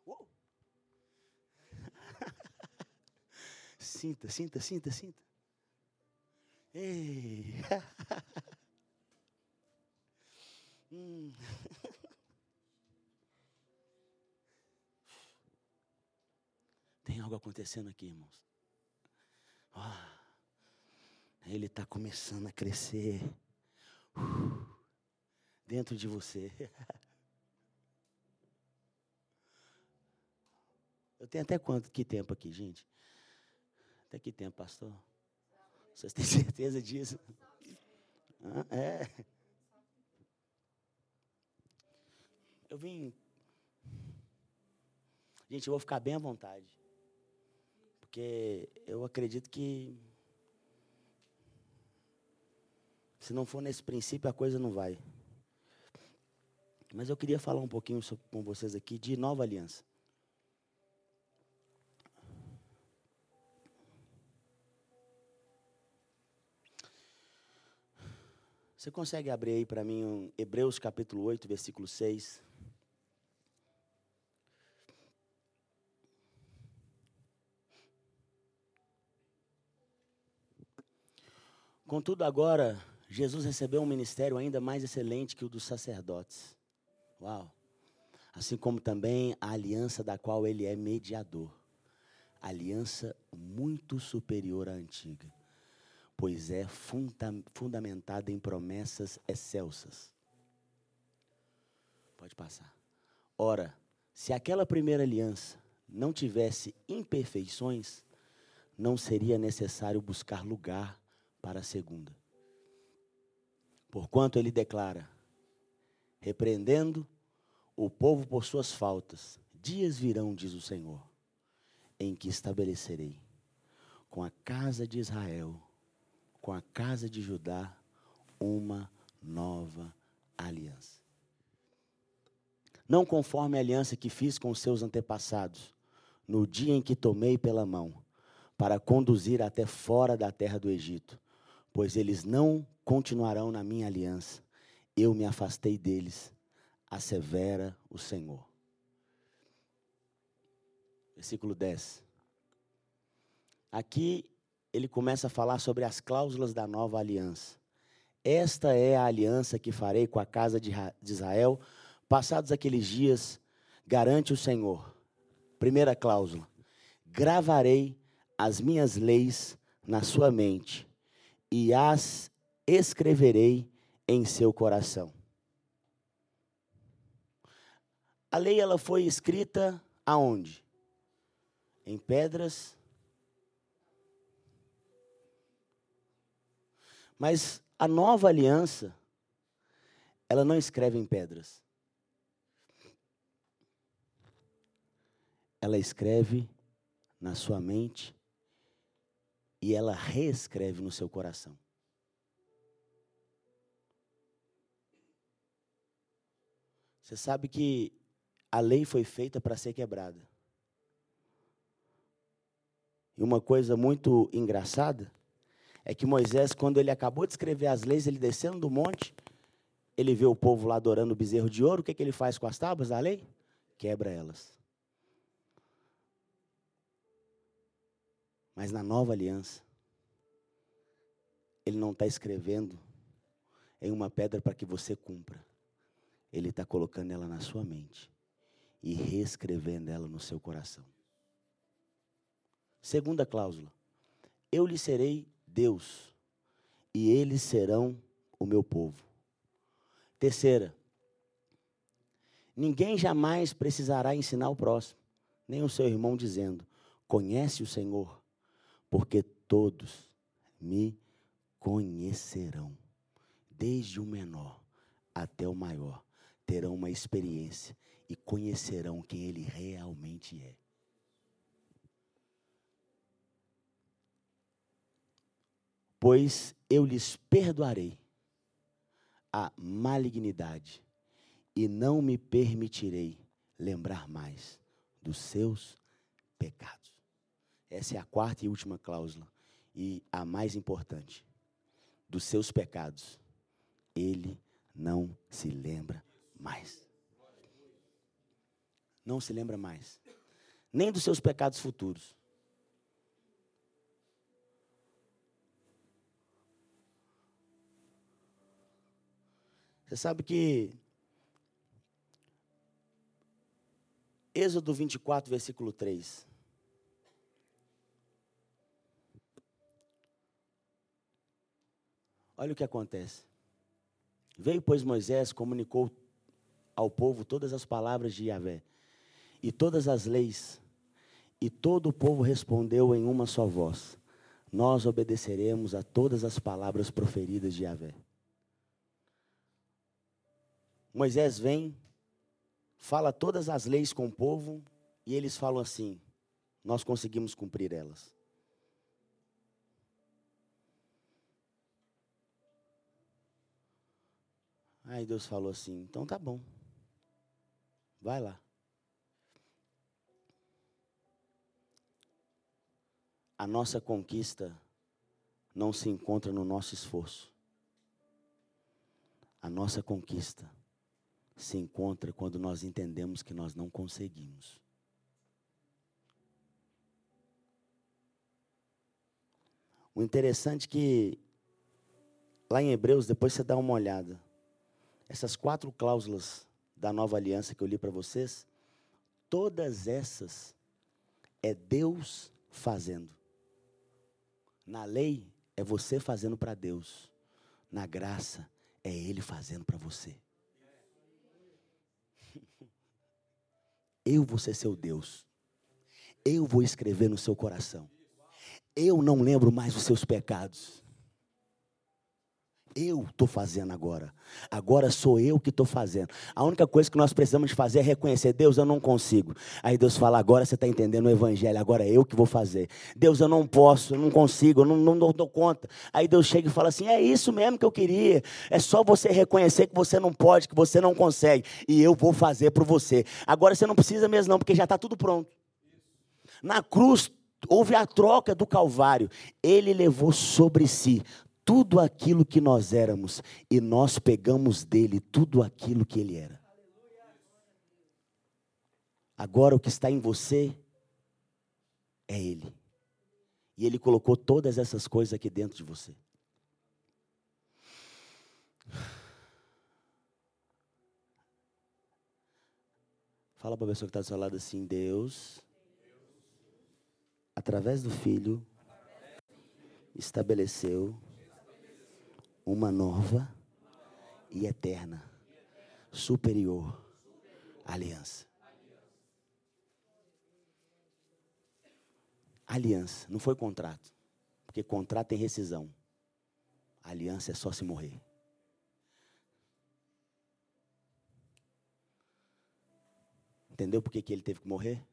Speaker 1: [LAUGHS] sinta, sinta, sinta, sinta. Ei. [LAUGHS] hum. [LAUGHS] Tem algo acontecendo aqui, irmãos. ele está começando a crescer. Uh dentro de você. Eu tenho até quanto que tempo aqui, gente? Até que tempo, pastor? Vocês têm [LAUGHS] certeza disso? Ah, é. Eu vim. Gente, eu vou ficar bem à vontade. Porque eu acredito que. Se não for nesse princípio, a coisa não vai. Mas eu queria falar um pouquinho com vocês aqui de nova aliança. Você consegue abrir aí para mim um Hebreus capítulo 8, versículo 6? Contudo, agora, Jesus recebeu um ministério ainda mais excelente que o dos sacerdotes. Uau! Assim como também a aliança da qual ele é mediador. Aliança muito superior à antiga, pois é funda fundamentada em promessas excelsas. Pode passar. Ora, se aquela primeira aliança não tivesse imperfeições, não seria necessário buscar lugar para a segunda. Porquanto ele declara: repreendendo o povo por suas faltas. Dias virão, diz o Senhor, em que estabelecerei com a casa de Israel, com a casa de Judá, uma nova aliança. Não conforme a aliança que fiz com seus antepassados, no dia em que tomei pela mão, para conduzir até fora da terra do Egito, pois eles não continuarão na minha aliança. Eu me afastei deles, assevera o Senhor. Versículo 10. Aqui ele começa a falar sobre as cláusulas da nova aliança. Esta é a aliança que farei com a casa de Israel, passados aqueles dias, garante o Senhor. Primeira cláusula: gravarei as minhas leis na sua mente e as escreverei em seu coração. A lei ela foi escrita aonde? Em pedras. Mas a nova aliança, ela não escreve em pedras. Ela escreve na sua mente e ela reescreve no seu coração. Você sabe que a lei foi feita para ser quebrada. E uma coisa muito engraçada é que Moisés, quando ele acabou de escrever as leis, ele descendo do monte, ele vê o povo lá adorando o bezerro de ouro, o que, que ele faz com as tábuas da lei? Quebra elas. Mas na nova aliança, ele não está escrevendo em uma pedra para que você cumpra. Ele está colocando ela na sua mente e reescrevendo ela no seu coração. Segunda cláusula: Eu lhe serei Deus e eles serão o meu povo. Terceira: Ninguém jamais precisará ensinar o próximo, nem o seu irmão, dizendo: Conhece o Senhor, porque todos me conhecerão, desde o menor até o maior, terão uma experiência e conhecerão quem ele realmente é. Pois eu lhes perdoarei a malignidade e não me permitirei lembrar mais dos seus pecados. Essa é a quarta e última cláusula. E a mais importante: dos seus pecados, ele não se lembra mais. Não se lembra mais. Nem dos seus pecados futuros. Você sabe que Êxodo 24, versículo 3. Olha o que acontece. Veio, pois, Moisés, comunicou ao povo todas as palavras de Yahvé e todas as leis, e todo o povo respondeu em uma só voz: Nós obedeceremos a todas as palavras proferidas de Yahvé. Moisés vem, fala todas as leis com o povo, e eles falam assim: Nós conseguimos cumprir elas. Aí Deus falou assim: então tá bom, vai lá. A nossa conquista não se encontra no nosso esforço. A nossa conquista se encontra quando nós entendemos que nós não conseguimos. O interessante é que lá em Hebreus, depois você dá uma olhada. Essas quatro cláusulas da nova aliança que eu li para vocês, todas essas é Deus fazendo. Na lei é você fazendo para Deus. Na graça é Ele fazendo para você. Eu vou ser seu Deus. Eu vou escrever no seu coração. Eu não lembro mais os seus pecados. Eu estou fazendo agora. Agora sou eu que estou fazendo. A única coisa que nós precisamos fazer é reconhecer: Deus, eu não consigo. Aí Deus fala: agora você está entendendo o Evangelho, agora é eu que vou fazer. Deus, eu não posso, eu não consigo, eu não, não, não dou conta. Aí Deus chega e fala assim: é isso mesmo que eu queria. É só você reconhecer que você não pode, que você não consegue. E eu vou fazer por você. Agora você não precisa mesmo, não, porque já está tudo pronto. Na cruz houve a troca do Calvário. Ele levou sobre si tudo aquilo que nós éramos e nós pegamos dele tudo aquilo que ele era. Agora o que está em você é ele. E ele colocou todas essas coisas aqui dentro de você. Fala para a pessoa que está do seu lado assim: Deus, através do Filho, estabeleceu uma nova e eterna, superior aliança. Aliança, não foi contrato, porque contrato tem rescisão. Aliança é só se morrer. Entendeu por que, que ele teve que morrer?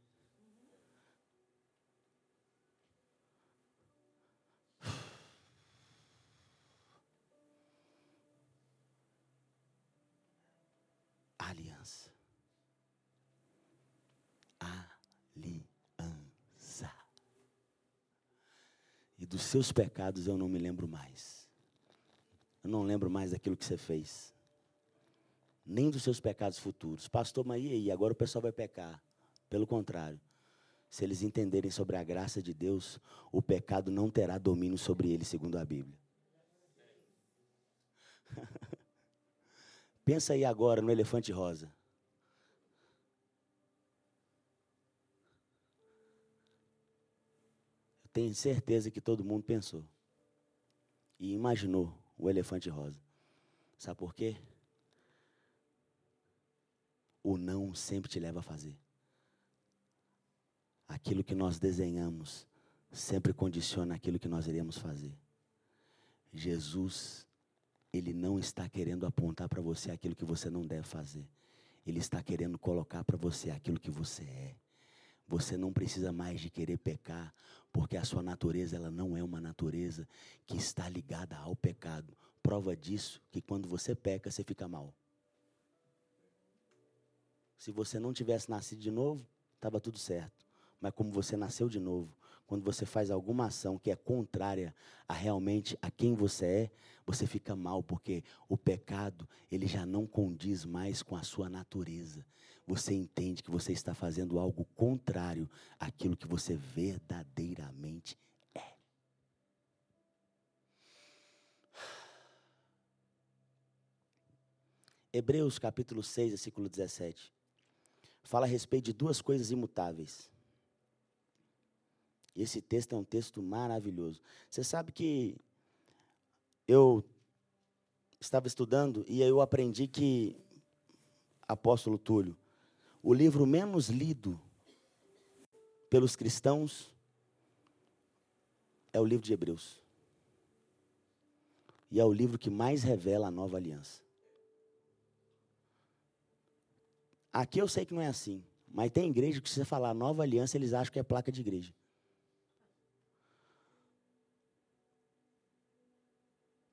Speaker 1: Aliança. Aliança. E dos seus pecados eu não me lembro mais. Eu não lembro mais daquilo que você fez nem dos seus pecados futuros. Pastor, mas e aí? Agora o pessoal vai pecar. Pelo contrário, se eles entenderem sobre a graça de Deus, o pecado não terá domínio sobre eles, segundo a Bíblia. [LAUGHS] Pensa aí agora no elefante rosa. Tenho certeza que todo mundo pensou e imaginou o elefante rosa. Sabe por quê? o não sempre te leva a fazer. Aquilo que nós desenhamos sempre condiciona aquilo que nós iremos fazer. Jesus, Ele não está querendo apontar para você aquilo que você não deve fazer. Ele está querendo colocar para você aquilo que você é. Você não precisa mais de querer pecar, porque a sua natureza ela não é uma natureza que está ligada ao pecado. Prova disso que quando você peca, você fica mal. Se você não tivesse nascido de novo, estava tudo certo. Mas como você nasceu de novo, quando você faz alguma ação que é contrária a realmente a quem você é, você fica mal, porque o pecado, ele já não condiz mais com a sua natureza. Você entende que você está fazendo algo contrário àquilo que você verdadeiramente é. Hebreus capítulo 6, versículo 17 fala a respeito de duas coisas imutáveis. Esse texto é um texto maravilhoso. Você sabe que eu estava estudando e eu aprendi que, apóstolo Túlio, o livro menos lido pelos cristãos é o livro de Hebreus. E é o livro que mais revela a nova aliança. Aqui eu sei que não é assim, mas tem igreja que se você falar nova aliança, eles acham que é placa de igreja.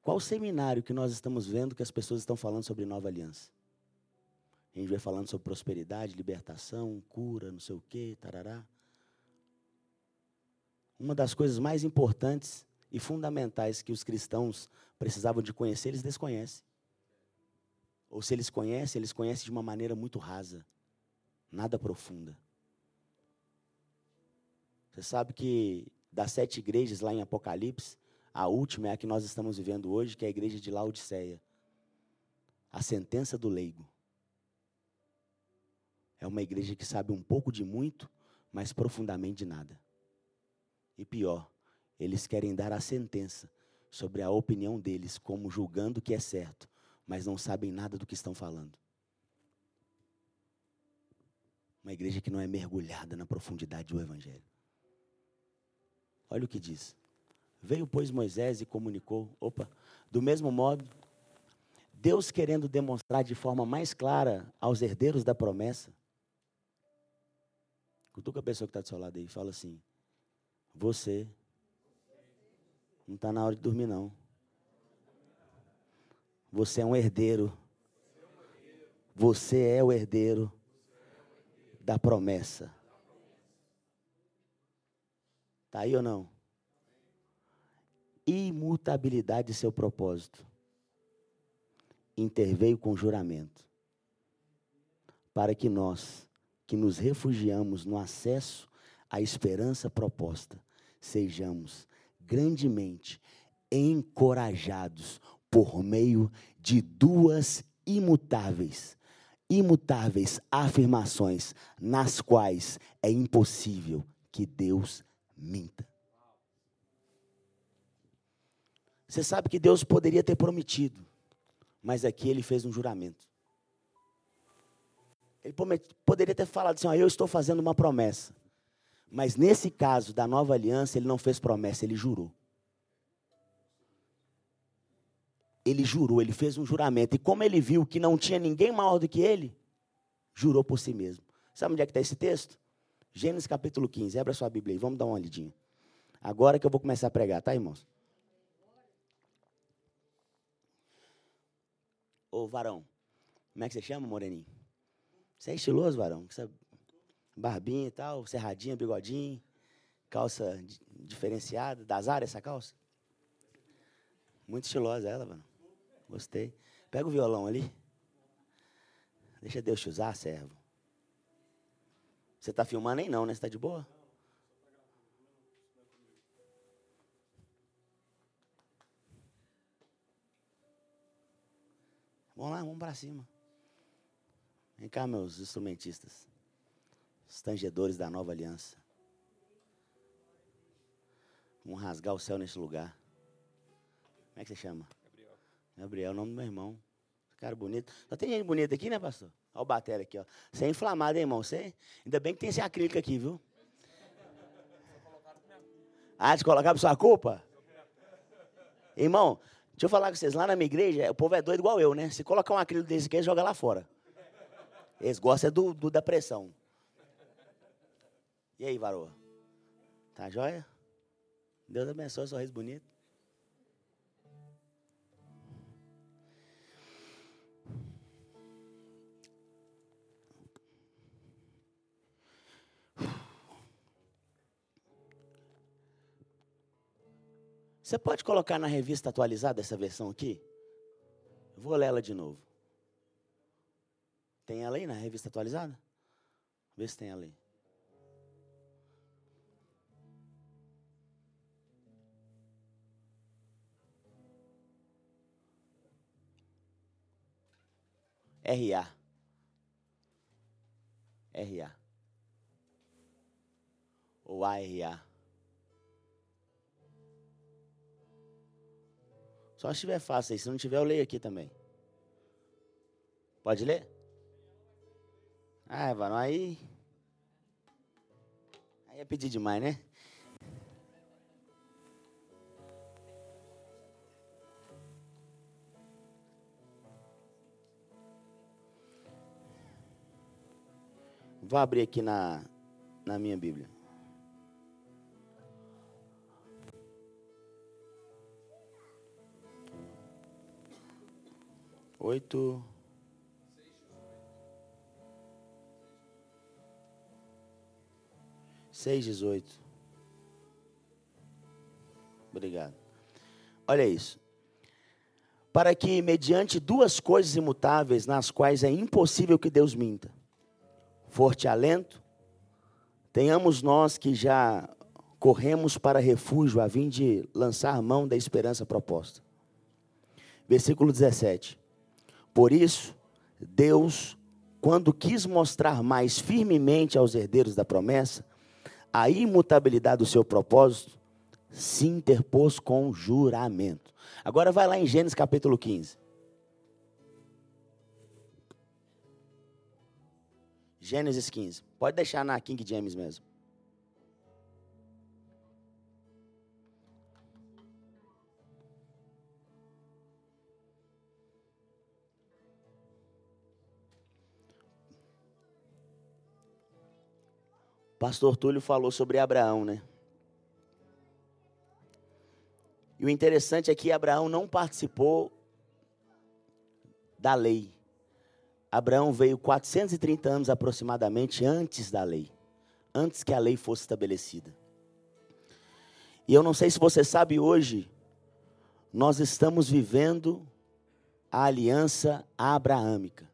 Speaker 1: Qual seminário que nós estamos vendo que as pessoas estão falando sobre nova aliança? A gente vai falando sobre prosperidade, libertação, cura, não sei o quê, tarará. Uma das coisas mais importantes e fundamentais que os cristãos precisavam de conhecer, eles desconhecem. Ou se eles conhecem, eles conhecem de uma maneira muito rasa, nada profunda. Você sabe que das sete igrejas lá em Apocalipse, a última é a que nós estamos vivendo hoje, que é a igreja de Laodiceia. A sentença do leigo. É uma igreja que sabe um pouco de muito, mas profundamente de nada. E pior, eles querem dar a sentença sobre a opinião deles, como julgando que é certo, mas não sabem nada do que estão falando. Uma igreja que não é mergulhada na profundidade do Evangelho. Olha o que diz. Veio, pois, Moisés e comunicou. Opa, do mesmo modo, Deus querendo demonstrar de forma mais clara aos herdeiros da promessa. Cutuca a pessoa que está do seu lado aí e fala assim: Você não está na hora de dormir, não. Você é um herdeiro. Você é o herdeiro da promessa. Está aí ou não? Imutabilidade de seu propósito. Interveio com juramento. Para que nós, que nos refugiamos no acesso à esperança proposta, sejamos grandemente encorajados por meio de duas imutáveis, imutáveis afirmações nas quais é impossível que Deus minta. Você sabe que Deus poderia ter prometido, mas aqui ele fez um juramento. Ele poderia ter falado assim: ó, eu estou fazendo uma promessa. Mas nesse caso da nova aliança, ele não fez promessa, ele jurou. Ele jurou, ele fez um juramento. E como ele viu que não tinha ninguém maior do que ele, jurou por si mesmo. Sabe onde é que está esse texto? Gênesis capítulo 15. Abra sua Bíblia aí, vamos dar uma olhadinha. Agora que eu vou começar a pregar, tá, irmãos? Ô, varão, como é que você chama, moreninho? Você é estiloso, varão? Você barbinha e tal, serradinha, bigodinho, calça diferenciada, das áreas essa calça? Muito estilosa ela, mano. Gostei. Pega o violão ali. Deixa Deus te usar, servo. Você está filmando aí não, né? Você está de boa? Vamos lá, vamos para cima. Vem cá, meus instrumentistas os tangedores da nova aliança. Vamos rasgar o céu nesse lugar. Como é que você chama? Gabriel. Gabriel, o nome do meu irmão. Cara bonito. Só tem gente bonita aqui, né, pastor? Olha o bater aqui, ó. Você é inflamado, hein, irmão? Você... Ainda bem que tem esse acrílico aqui, viu? Ah, de colocar por sua culpa? Irmão, deixa eu falar com vocês. Lá na minha igreja, o povo é doido igual eu, né? Se colocar um acrílico desse aqui, joga lá fora. Eles gostam é do, do da pressão. E aí, varoa? Tá joia? Deus abençoe, sorriso bonito. Você pode colocar na revista atualizada essa versão aqui? Vou ler ela de novo. Tem ela aí na revista atualizada? Vê se tem ela aí. RA. RA. Ou ARA. Só se estiver fácil aí. Se não tiver, eu leio aqui também. Pode ler? Ah, varão, aí. Aí é pedir demais, né? Vou abrir aqui na, na minha Bíblia. Oito. Seis, dezoito. Obrigado. Olha isso. Para que, mediante duas coisas imutáveis, nas quais é impossível que Deus minta, forte alento, tenhamos nós que já corremos para refúgio a fim de lançar mão da esperança proposta. Versículo 17. Por isso, Deus, quando quis mostrar mais firmemente aos herdeiros da promessa a imutabilidade do seu propósito, se interpôs com juramento. Agora vai lá em Gênesis capítulo 15. Gênesis 15. Pode deixar na King James mesmo. Pastor Túlio falou sobre Abraão, né? E o interessante é que Abraão não participou da lei. Abraão veio 430 anos aproximadamente antes da lei, antes que a lei fosse estabelecida. E eu não sei se você sabe hoje, nós estamos vivendo a aliança abraâmica.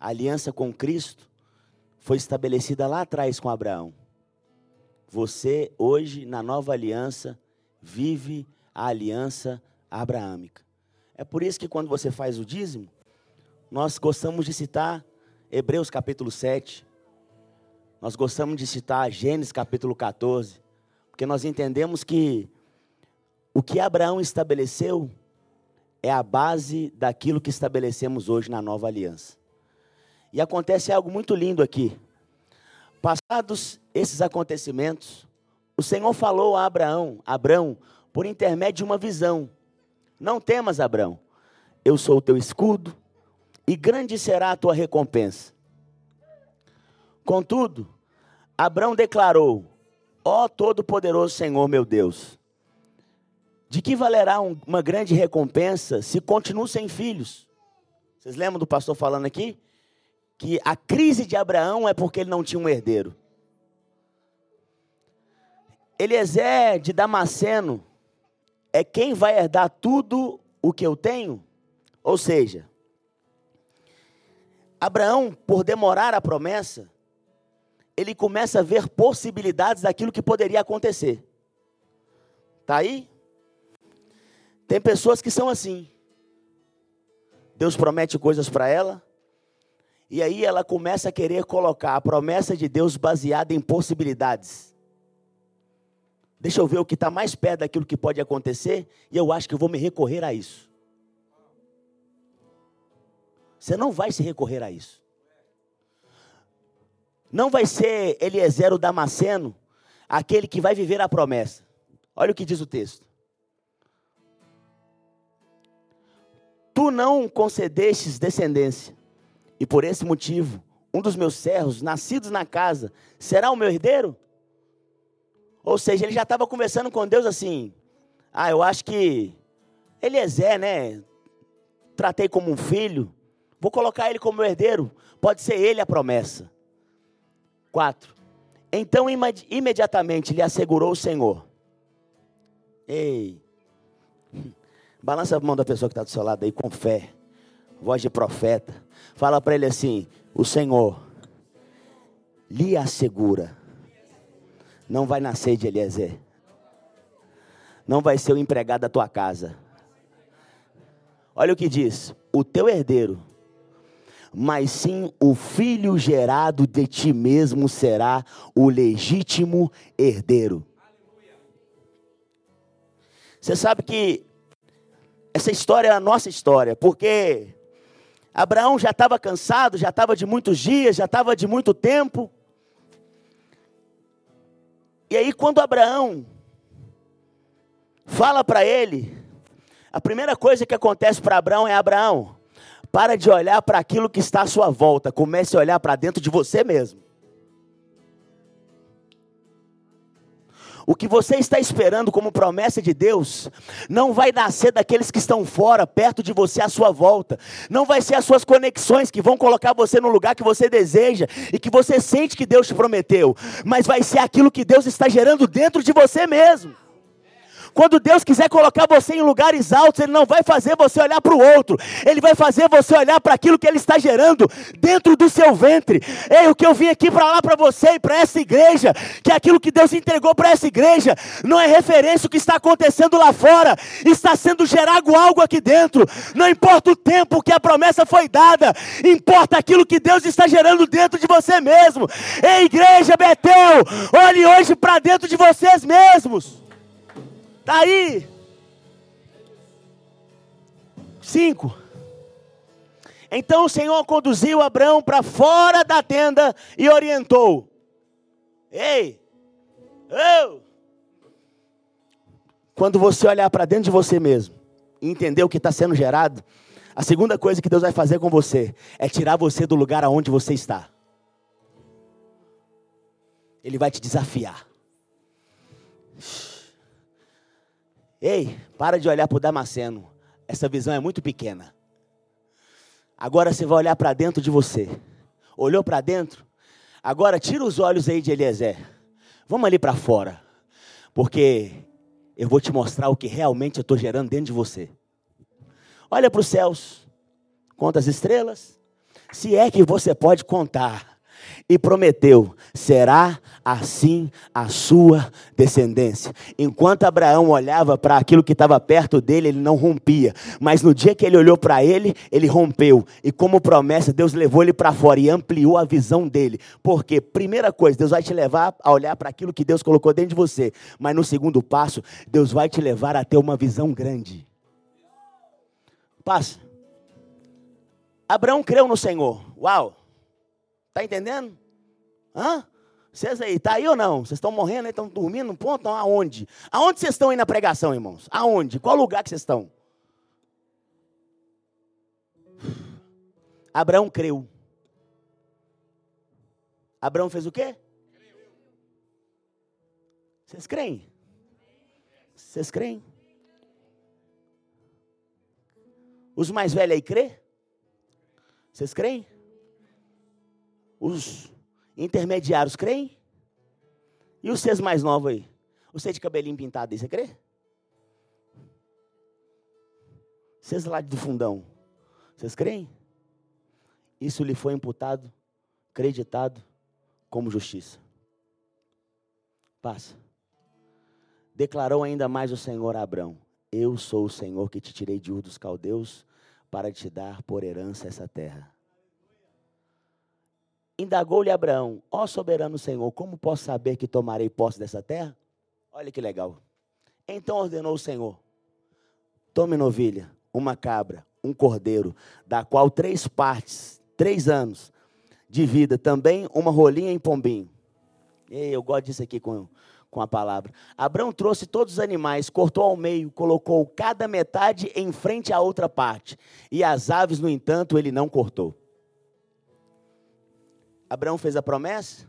Speaker 1: A aliança com Cristo foi estabelecida lá atrás com Abraão. Você, hoje, na nova aliança, vive a aliança abraâmica. É por isso que quando você faz o dízimo, nós gostamos de citar Hebreus capítulo 7, nós gostamos de citar Gênesis capítulo 14, porque nós entendemos que o que Abraão estabeleceu é a base daquilo que estabelecemos hoje na nova aliança. E acontece algo muito lindo aqui. Passados esses acontecimentos, o Senhor falou a Abraão, Abraão, por intermédio de uma visão. Não temas, Abraão, eu sou o teu escudo, e grande será a tua recompensa. Contudo, Abraão declarou: Ó Todo-Poderoso Senhor meu Deus, de que valerá um, uma grande recompensa se continuo sem filhos? Vocês lembram do pastor falando aqui? Que a crise de Abraão é porque ele não tinha um herdeiro. Eliezer de Damasceno é quem vai herdar tudo o que eu tenho? Ou seja, Abraão, por demorar a promessa, ele começa a ver possibilidades daquilo que poderia acontecer. Tá aí? Tem pessoas que são assim. Deus promete coisas para ela, e aí ela começa a querer colocar a promessa de Deus baseada em possibilidades. Deixa eu ver o que está mais perto daquilo que pode acontecer, e eu acho que eu vou me recorrer a isso. Você não vai se recorrer a isso. Não vai ser Eliezer o Damasceno aquele que vai viver a promessa. Olha o que diz o texto. Tu não concedestes descendência, e por esse motivo, um dos meus servos, nascidos na casa, será o meu herdeiro? Ou seja, ele já estava conversando com Deus assim: ah, eu acho que Eliezer, né? Tratei como um filho, Vou colocar ele como herdeiro. Pode ser ele a promessa. Quatro. Então imediatamente lhe assegurou o Senhor. Ei. [LAUGHS] Balança a mão da pessoa que está do seu lado aí com fé. Voz de profeta. Fala para ele assim: O Senhor lhe assegura. Não vai nascer de Eliezer. Não vai ser o empregado da tua casa. Olha o que diz: O teu herdeiro mas sim o filho gerado de ti mesmo será o legítimo herdeiro. Você sabe que essa história é a nossa história, porque Abraão já estava cansado, já estava de muitos dias, já estava de muito tempo. E aí, quando Abraão fala para ele, a primeira coisa que acontece para Abraão é: Abraão, para de olhar para aquilo que está à sua volta, comece a olhar para dentro de você mesmo. O que você está esperando como promessa de Deus, não vai nascer daqueles que estão fora, perto de você, à sua volta. Não vai ser as suas conexões que vão colocar você no lugar que você deseja e que você sente que Deus te prometeu. Mas vai ser aquilo que Deus está gerando dentro de você mesmo. Quando Deus quiser colocar você em lugares altos, Ele não vai fazer você olhar para o outro, Ele vai fazer você olhar para aquilo que Ele está gerando dentro do seu ventre. Ei, o que eu vim aqui para lá para você e para essa igreja, que é aquilo que Deus entregou para essa igreja, não é referência o que está acontecendo lá fora, está sendo gerado algo aqui dentro. Não importa o tempo que a promessa foi dada, importa aquilo que Deus está gerando dentro de você mesmo. Ei, igreja Betel, olhe hoje para dentro de vocês mesmos. Está aí. Cinco. Então o Senhor conduziu Abraão para fora da tenda e orientou: Ei, eu. Quando você olhar para dentro de você mesmo e entender o que está sendo gerado, a segunda coisa que Deus vai fazer com você é tirar você do lugar aonde você está. Ele vai te desafiar. Ei, para de olhar para o Damasceno. Essa visão é muito pequena. Agora você vai olhar para dentro de você. Olhou para dentro? Agora tira os olhos aí de Eliezer. Vamos ali para fora. Porque eu vou te mostrar o que realmente eu estou gerando dentro de você. Olha para os céus, conta as estrelas. Se é que você pode contar e prometeu: será assim a sua descendência. Enquanto Abraão olhava para aquilo que estava perto dele, ele não rompia. Mas no dia que ele olhou para ele, ele rompeu. E como promessa, Deus levou ele para fora e ampliou a visão dele. Porque, primeira coisa, Deus vai te levar a olhar para aquilo que Deus colocou dentro de você. Mas no segundo passo, Deus vai te levar a ter uma visão grande. Passa. Abraão creu no Senhor. Uau! Está entendendo? Hã? Vocês aí, tá aí ou não? Vocês estão morrendo, estão dormindo no ponto? Aonde? Aonde vocês estão aí na pregação, irmãos? Aonde? Qual lugar que vocês estão? Abraão creu. Abraão fez o quê? Vocês creem? Vocês creem? Os mais velhos aí crê? Vocês creem? Os intermediários creem? E os seus mais novos aí? Você de cabelinho pintado aí, você crê? Vocês lá do fundão, vocês creem? Isso lhe foi imputado, acreditado como justiça. Passa. Declarou ainda mais o Senhor a Abrão: Eu sou o Senhor que te tirei de Ur dos caldeus para te dar por herança essa terra. Indagou-lhe Abraão: Ó soberano Senhor, como posso saber que tomarei posse dessa terra? Olha que legal. Então ordenou o Senhor: Tome novilha, uma cabra, um cordeiro, da qual três partes, três anos de vida, também uma rolinha em pombinho. Ei, eu gosto disso aqui com, com a palavra. Abraão trouxe todos os animais, cortou ao meio, colocou cada metade em frente à outra parte. E as aves, no entanto, ele não cortou. Abraão fez a promessa,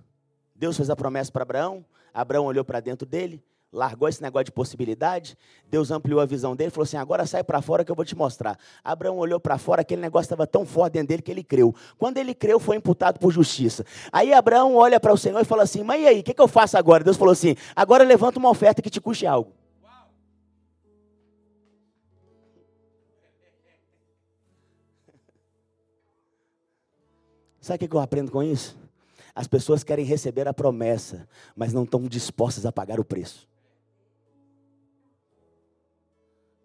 Speaker 1: Deus fez a promessa para Abraão, Abraão olhou para dentro dele, largou esse negócio de possibilidade, Deus ampliou a visão dele, falou assim: agora sai para fora que eu vou te mostrar. Abraão olhou para fora, aquele negócio estava tão forte dentro dele que ele creu. Quando ele creu, foi imputado por justiça. Aí Abraão olha para o Senhor e fala assim: mas e aí, o que, que eu faço agora? Deus falou assim: agora levanta uma oferta que te custe algo. Sabe o que eu aprendo com isso? As pessoas querem receber a promessa, mas não estão dispostas a pagar o preço.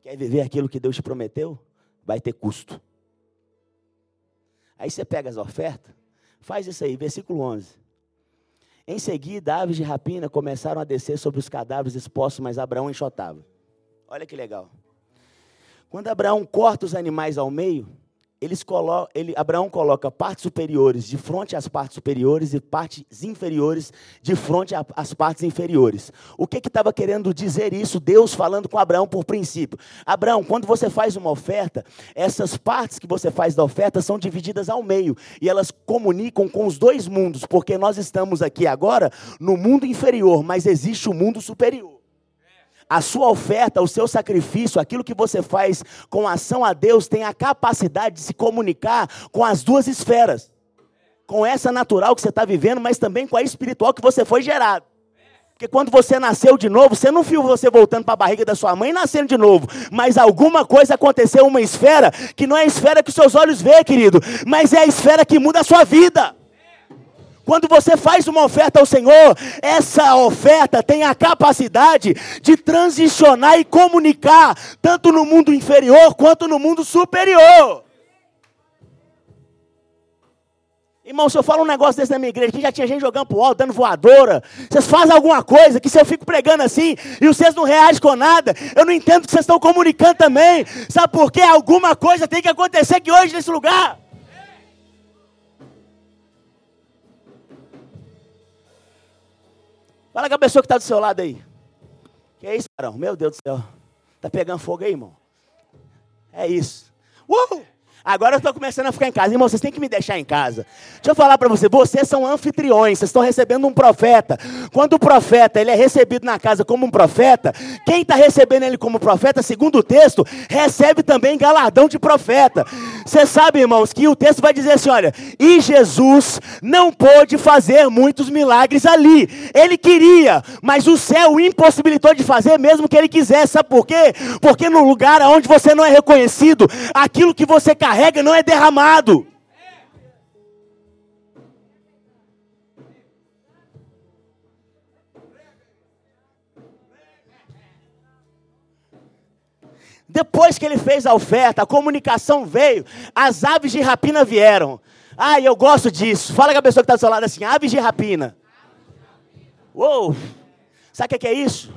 Speaker 1: Quer viver aquilo que Deus te prometeu? Vai ter custo. Aí você pega as ofertas, faz isso aí, versículo 11. Em seguida, aves de rapina começaram a descer sobre os cadáveres expostos, mas Abraão enxotava. Olha que legal. Quando Abraão corta os animais ao meio, eles colocam, ele, Abraão coloca partes superiores de frente às partes superiores e partes inferiores de frente às partes inferiores. O que estava que querendo dizer isso? Deus falando com Abraão por princípio. Abraão, quando você faz uma oferta, essas partes que você faz da oferta são divididas ao meio e elas comunicam com os dois mundos, porque nós estamos aqui agora no mundo inferior, mas existe o mundo superior a sua oferta, o seu sacrifício, aquilo que você faz com ação a Deus, tem a capacidade de se comunicar com as duas esferas. Com essa natural que você está vivendo, mas também com a espiritual que você foi gerado. Porque quando você nasceu de novo, você não viu você voltando para a barriga da sua mãe e nascendo de novo. Mas alguma coisa aconteceu, uma esfera, que não é a esfera que seus olhos vê, querido, mas é a esfera que muda a sua vida. Quando você faz uma oferta ao Senhor, essa oferta tem a capacidade de transicionar e comunicar, tanto no mundo inferior quanto no mundo superior. Irmão, se eu falo um negócio desse na minha igreja, que já tinha gente jogando pro alto, dando voadora, vocês fazem alguma coisa que se eu fico pregando assim e vocês não reagem com nada, eu não entendo que vocês estão comunicando também. Sabe por quê? Alguma coisa tem que acontecer aqui hoje nesse lugar. Fala com a pessoa que está do seu lado aí. Que é isso, carão? Meu Deus do céu. Tá pegando fogo aí, irmão? É isso. Uh! Agora eu estou começando a ficar em casa. Irmão, vocês têm que me deixar em casa. Deixa eu falar para você. Vocês são anfitriões. Vocês estão recebendo um profeta. Quando o profeta ele é recebido na casa como um profeta, quem está recebendo ele como profeta, segundo o texto, recebe também galardão de profeta. Você sabe, irmãos, que o texto vai dizer assim: olha, e Jesus não pôde fazer muitos milagres ali. Ele queria, mas o céu impossibilitou de fazer, mesmo que ele quisesse. Sabe por quê? Porque no lugar onde você não é reconhecido, aquilo que você carrega não é derramado. Depois que ele fez a oferta, a comunicação veio, as aves de rapina vieram. Ah, eu gosto disso. Fala com a pessoa que está do seu lado assim: aves de rapina. Uou! Sabe o que é isso?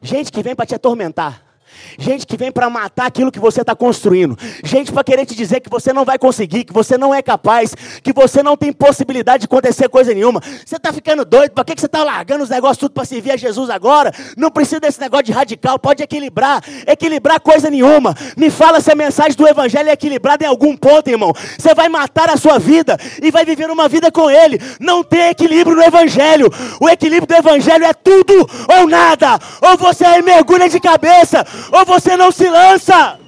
Speaker 1: Gente que vem para te atormentar. Gente que vem para matar aquilo que você está construindo. Gente para querer te dizer que você não vai conseguir, que você não é capaz, que você não tem possibilidade de acontecer coisa nenhuma. Você está ficando doido? Para que, você está largando os negócios tudo para servir a Jesus agora? Não precisa desse negócio de radical, pode equilibrar. Equilibrar coisa nenhuma. Me fala se a mensagem do Evangelho é equilibrada em algum ponto, irmão. Você vai matar a sua vida e vai viver uma vida com Ele. Não tem equilíbrio no Evangelho. O equilíbrio do Evangelho é tudo ou nada. Ou você mergulha de cabeça, ou você não se lança.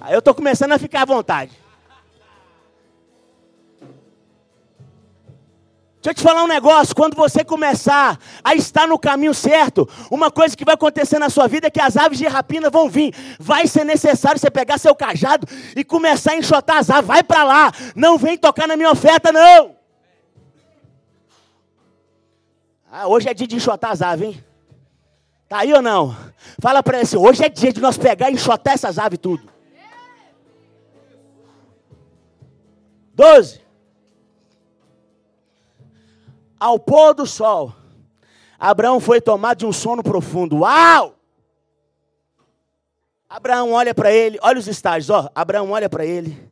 Speaker 1: Aí eu estou começando a ficar à vontade. Deixa eu te falar um negócio, quando você começar a estar no caminho certo, uma coisa que vai acontecer na sua vida é que as aves de rapina vão vir. Vai ser necessário você pegar seu cajado e começar a enxotar as aves. Vai para lá, não vem tocar na minha oferta, não. Ah, hoje é dia de enxotar as aves, hein? Tá aí ou não? Fala para ele assim, hoje é dia de nós pegar e enxotar essas aves tudo. Doze. Ao pôr do sol, Abraão foi tomado de um sono profundo. Uau! Abraão olha para ele, olha os estágios, ó. Abraão olha para ele.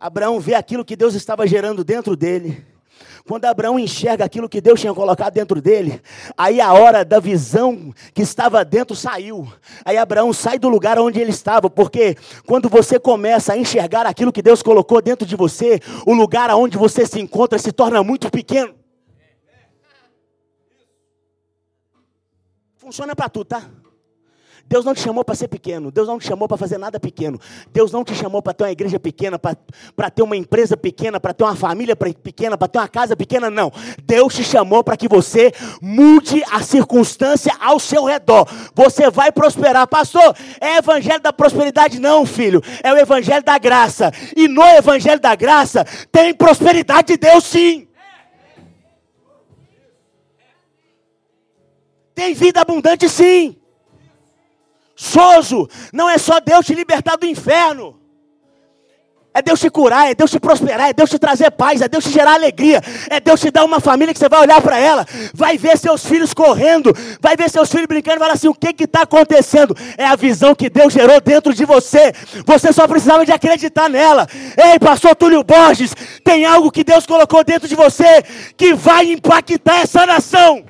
Speaker 1: Abraão vê aquilo que Deus estava gerando dentro dele. Quando Abraão enxerga aquilo que Deus tinha colocado dentro dele, aí a hora da visão que estava dentro saiu. Aí Abraão sai do lugar onde ele estava, porque quando você começa a enxergar aquilo que Deus colocou dentro de você, o lugar onde você se encontra se torna muito pequeno. Funciona para tudo, tá? Deus não te chamou para ser pequeno. Deus não te chamou para fazer nada pequeno. Deus não te chamou para ter uma igreja pequena, para ter uma empresa pequena, para ter uma família pequena, para ter uma casa pequena. Não. Deus te chamou para que você mude a circunstância ao seu redor. Você vai prosperar. Pastor, é evangelho da prosperidade? Não, filho. É o evangelho da graça. E no evangelho da graça tem prosperidade de Deus, sim. Tem vida abundante, sim. Soso, não é só Deus te libertar do inferno. É Deus te curar, é Deus te prosperar, é Deus te trazer paz, é Deus te gerar alegria, é Deus te dar uma família que você vai olhar para ela, vai ver seus filhos correndo, vai ver seus filhos brincando e falar assim: o que está acontecendo? É a visão que Deus gerou dentro de você, você só precisava de acreditar nela. Ei, pastor Túlio Borges, tem algo que Deus colocou dentro de você que vai impactar essa nação.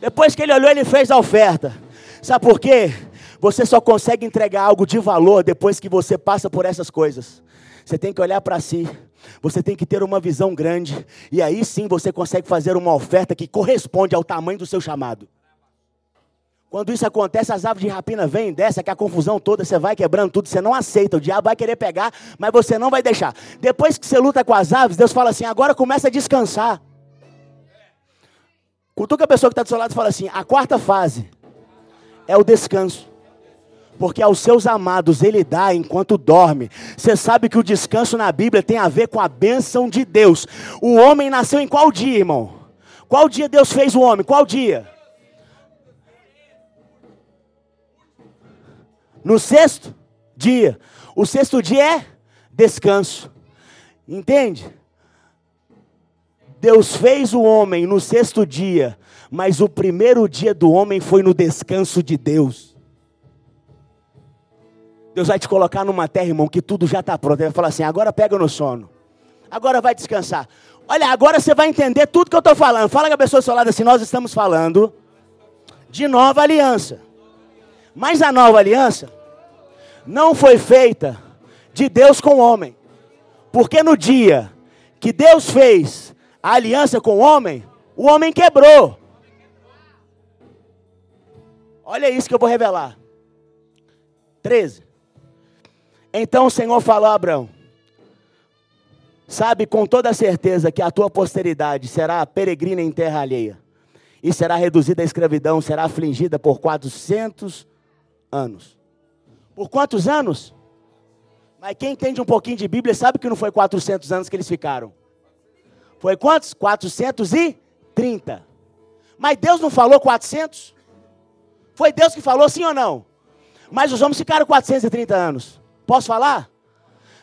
Speaker 1: Depois que ele olhou, ele fez a oferta. Sabe por quê? Você só consegue entregar algo de valor depois que você passa por essas coisas. Você tem que olhar para si. Você tem que ter uma visão grande. E aí sim você consegue fazer uma oferta que corresponde ao tamanho do seu chamado. Quando isso acontece, as aves de rapina vêm, desce, que a confusão toda, você vai quebrando tudo, você não aceita, o diabo vai querer pegar, mas você não vai deixar. Depois que você luta com as aves, Deus fala assim: agora começa a descansar. Cutuca a pessoa que está do seu lado e fala assim: a quarta fase é o descanso. Porque aos seus amados ele dá enquanto dorme. Você sabe que o descanso na Bíblia tem a ver com a bênção de Deus. O homem nasceu em qual dia, irmão? Qual dia Deus fez o homem? Qual dia? No sexto dia. O sexto dia é descanso. Entende? Deus fez o homem no sexto dia, mas o primeiro dia do homem foi no descanso de Deus. Deus vai te colocar numa terra, irmão, que tudo já está pronto. Ele vai falar assim: agora pega no sono, agora vai descansar. Olha, agora você vai entender tudo que eu estou falando. Fala com a pessoa do seu lado assim: nós estamos falando de nova aliança. Mas a nova aliança não foi feita de Deus com o homem. Porque no dia que Deus fez a aliança com o homem, o homem quebrou. Olha isso que eu vou revelar. 13. Então o Senhor falou a Abraão: Sabe com toda certeza que a tua posteridade será peregrina em terra alheia, e será reduzida à escravidão, será afligida por 400 anos. Por quantos anos? Mas quem entende um pouquinho de Bíblia sabe que não foi 400 anos que eles ficaram. Foi quantos? 430. Mas Deus não falou 400? Foi Deus que falou sim ou não? Mas os homens ficaram 430 anos. Posso falar?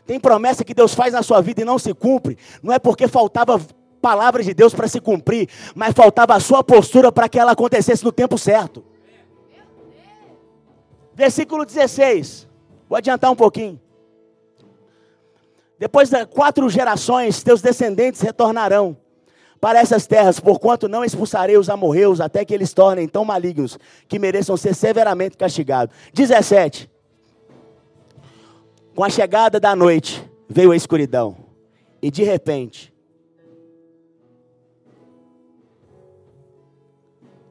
Speaker 1: Tem promessa que Deus faz na sua vida e não se cumpre. Não é porque faltava palavras de Deus para se cumprir, mas faltava a sua postura para que ela acontecesse no tempo certo. Versículo 16. Vou adiantar um pouquinho. Depois de quatro gerações, teus descendentes retornarão para essas terras, porquanto não expulsarei os amorreus até que eles tornem tão malignos que mereçam ser severamente castigados. 17. Com a chegada da noite veio a escuridão, e de repente,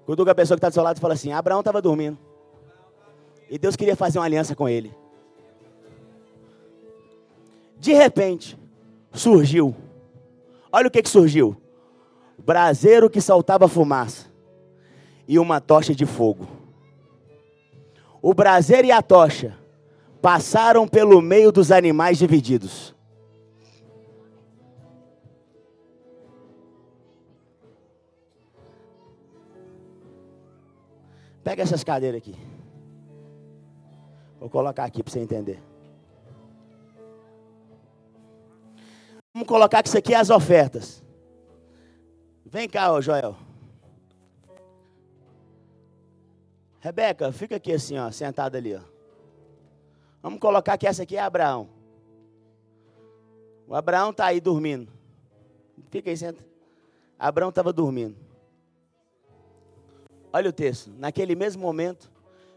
Speaker 1: cutuca a pessoa que está do seu lado e fala assim: Abraão estava dormindo, e Deus queria fazer uma aliança com ele. De repente, surgiu. Olha o que, que surgiu: braseiro que saltava fumaça e uma tocha de fogo. O braseiro e a tocha passaram pelo meio dos animais divididos. Pega essas cadeiras aqui. Vou colocar aqui para você entender. Vamos colocar que isso aqui é as ofertas. Vem cá, ô Joel. Rebeca, fica aqui assim, ó, sentada ali, ó. Vamos colocar que essa aqui é Abraão. O Abraão está aí dormindo. Fica aí, senta. Abraão estava dormindo. Olha o texto. Naquele mesmo momento,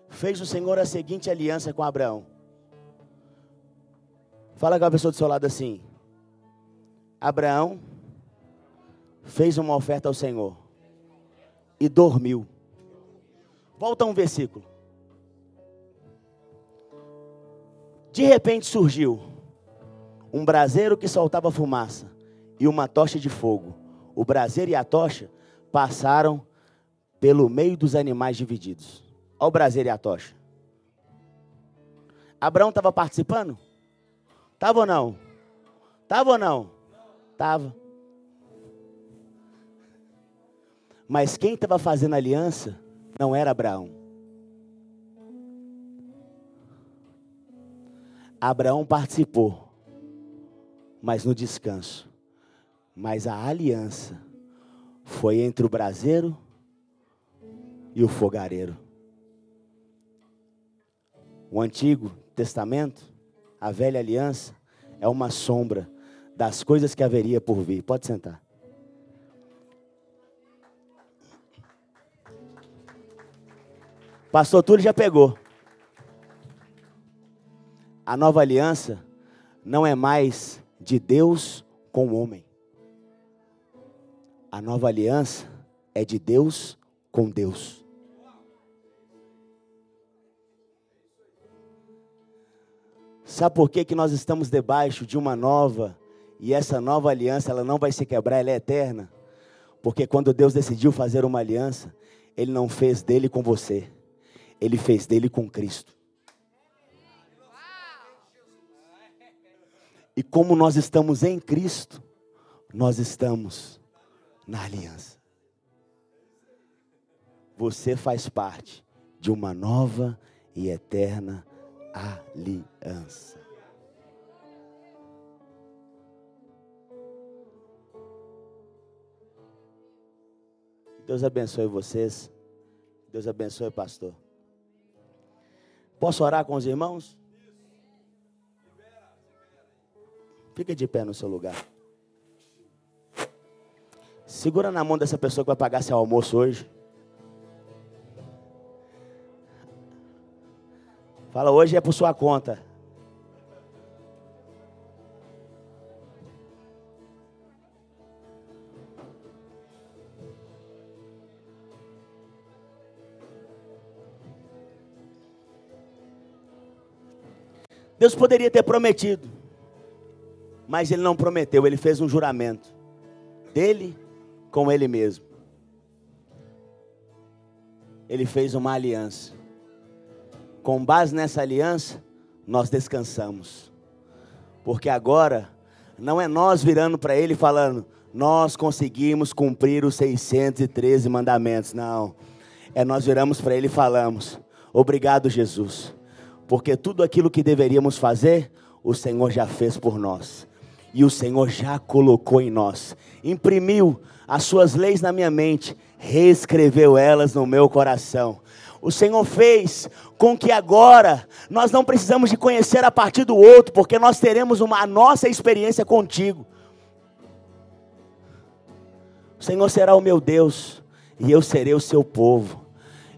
Speaker 1: fez o Senhor a seguinte aliança com Abraão. Fala com a pessoa do seu lado assim. Abraão fez uma oferta ao Senhor e dormiu. Volta um versículo. De repente surgiu um braseiro que soltava fumaça e uma tocha de fogo. O braseiro e a tocha passaram pelo meio dos animais divididos. Olha o braseiro e a tocha. Abraão estava participando? Estava ou não? Estava ou não? Estava. Mas quem estava fazendo aliança não era Abraão. Abraão participou, mas no descanso. Mas a aliança foi entre o braseiro e o fogareiro. O Antigo Testamento, a velha aliança, é uma sombra das coisas que haveria por vir. Pode sentar. Pastor Túlio já pegou. A nova aliança não é mais de Deus com o homem. A nova aliança é de Deus com Deus. Sabe por que, que nós estamos debaixo de uma nova e essa nova aliança ela não vai se quebrar, ela é eterna? Porque quando Deus decidiu fazer uma aliança, Ele não fez dele com você, Ele fez dele com Cristo. E como nós estamos em Cristo, nós estamos na aliança. Você faz parte de uma nova e eterna aliança. Deus abençoe vocês. Deus abençoe, pastor. Posso orar com os irmãos? Fica de pé no seu lugar. Segura na mão dessa pessoa que vai pagar seu almoço hoje. Fala, hoje é por sua conta. Deus poderia ter prometido, mas Ele não prometeu, Ele fez um juramento dele com Ele mesmo. Ele fez uma aliança. Com base nessa aliança, nós descansamos. Porque agora, não é nós virando para Ele falando, nós conseguimos cumprir os 613 mandamentos. Não. É nós viramos para Ele e falamos, obrigado, Jesus porque tudo aquilo que deveríamos fazer, o Senhor já fez por nós. E o Senhor já colocou em nós. Imprimiu as suas leis na minha mente, reescreveu elas no meu coração. O Senhor fez com que agora nós não precisamos de conhecer a partir do outro, porque nós teremos uma a nossa experiência contigo. O Senhor será o meu Deus e eu serei o seu povo.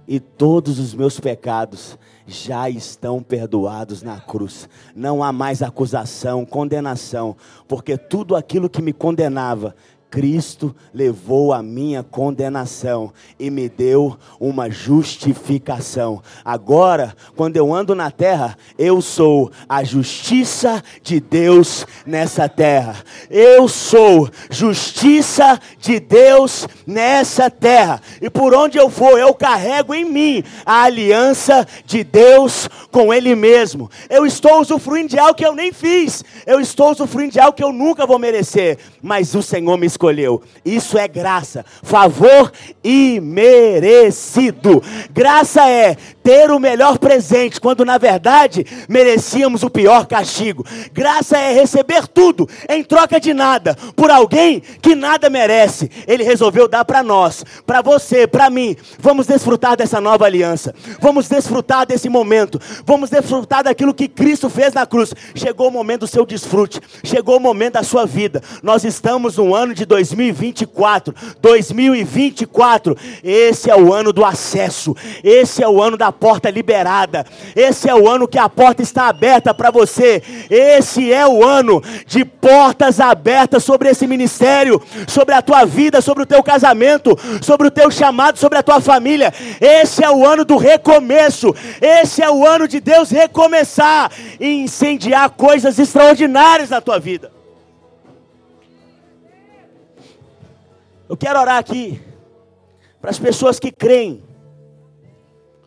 Speaker 1: E todos os meus pecados já estão perdoados na cruz. Não há mais acusação, condenação, porque tudo aquilo que me condenava Cristo levou a minha condenação e me deu uma justificação. Agora, quando eu ando na terra, eu sou a justiça de Deus nessa terra. Eu sou justiça de Deus nessa terra. E por onde eu for, eu carrego em mim a aliança de Deus com Ele mesmo. Eu estou usufruindo de algo que eu nem fiz. Eu estou usufruindo de algo que eu nunca vou merecer. Mas o Senhor me escolheu. Isso é graça, favor imerecido. Graça é ter o melhor presente, quando na verdade merecíamos o pior castigo. Graça é receber tudo em troca de nada, por alguém que nada merece. Ele resolveu dar para nós, para você, para mim. Vamos desfrutar dessa nova aliança. Vamos desfrutar desse momento. Vamos desfrutar daquilo que Cristo fez na cruz. Chegou o momento do seu desfrute. Chegou o momento da sua vida. Nós estamos no ano de 2024. 2024. Esse é o ano do acesso. Esse é o ano da porta liberada. Esse é o ano que a porta está aberta para você. Esse é o ano de portas abertas sobre esse ministério, sobre a tua vida, sobre o teu casamento, sobre o teu chamado, sobre a tua família. Esse é o ano do recomeço. Esse é o ano de Deus recomeçar e incendiar coisas extraordinárias na tua vida. Eu quero orar aqui para as pessoas que creem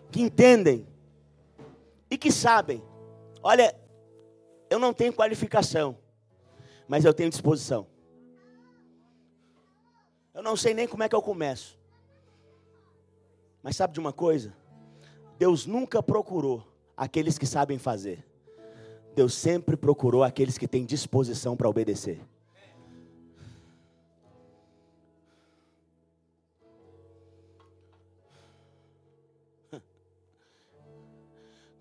Speaker 1: que entendem e que sabem. Olha, eu não tenho qualificação, mas eu tenho disposição. Eu não sei nem como é que eu começo. Mas sabe de uma coisa? Deus nunca procurou aqueles que sabem fazer. Deus sempre procurou aqueles que têm disposição para obedecer.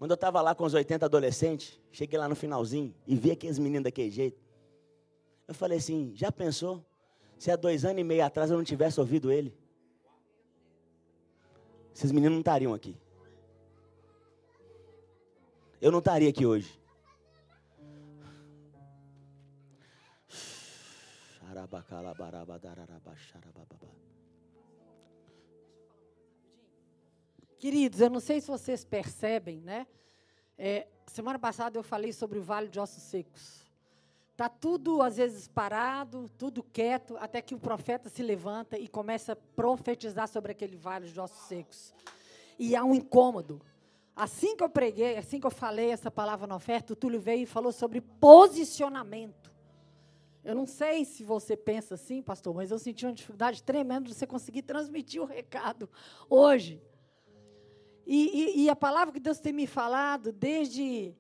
Speaker 1: Quando eu estava lá com os 80 adolescentes, cheguei lá no finalzinho e vi aqueles meninos daquele jeito. Eu falei assim: já pensou se há dois anos e meio atrás eu não tivesse ouvido ele? Esses meninos não estariam aqui. Eu não estaria aqui hoje. [SIGHS]
Speaker 2: Queridos, eu não sei se vocês percebem, né? É, semana passada eu falei sobre o Vale de Ossos Secos. Está tudo, às vezes, parado, tudo quieto, até que o profeta se levanta e começa a profetizar sobre aquele vale de ossos secos. E há um incômodo. Assim que eu preguei, assim que eu falei essa palavra na oferta, o Túlio veio e falou sobre posicionamento. Eu não sei se você pensa assim, pastor, mas eu senti uma dificuldade tremenda de você conseguir transmitir o recado hoje. E, e, e a palavra que Deus tem me falado desde,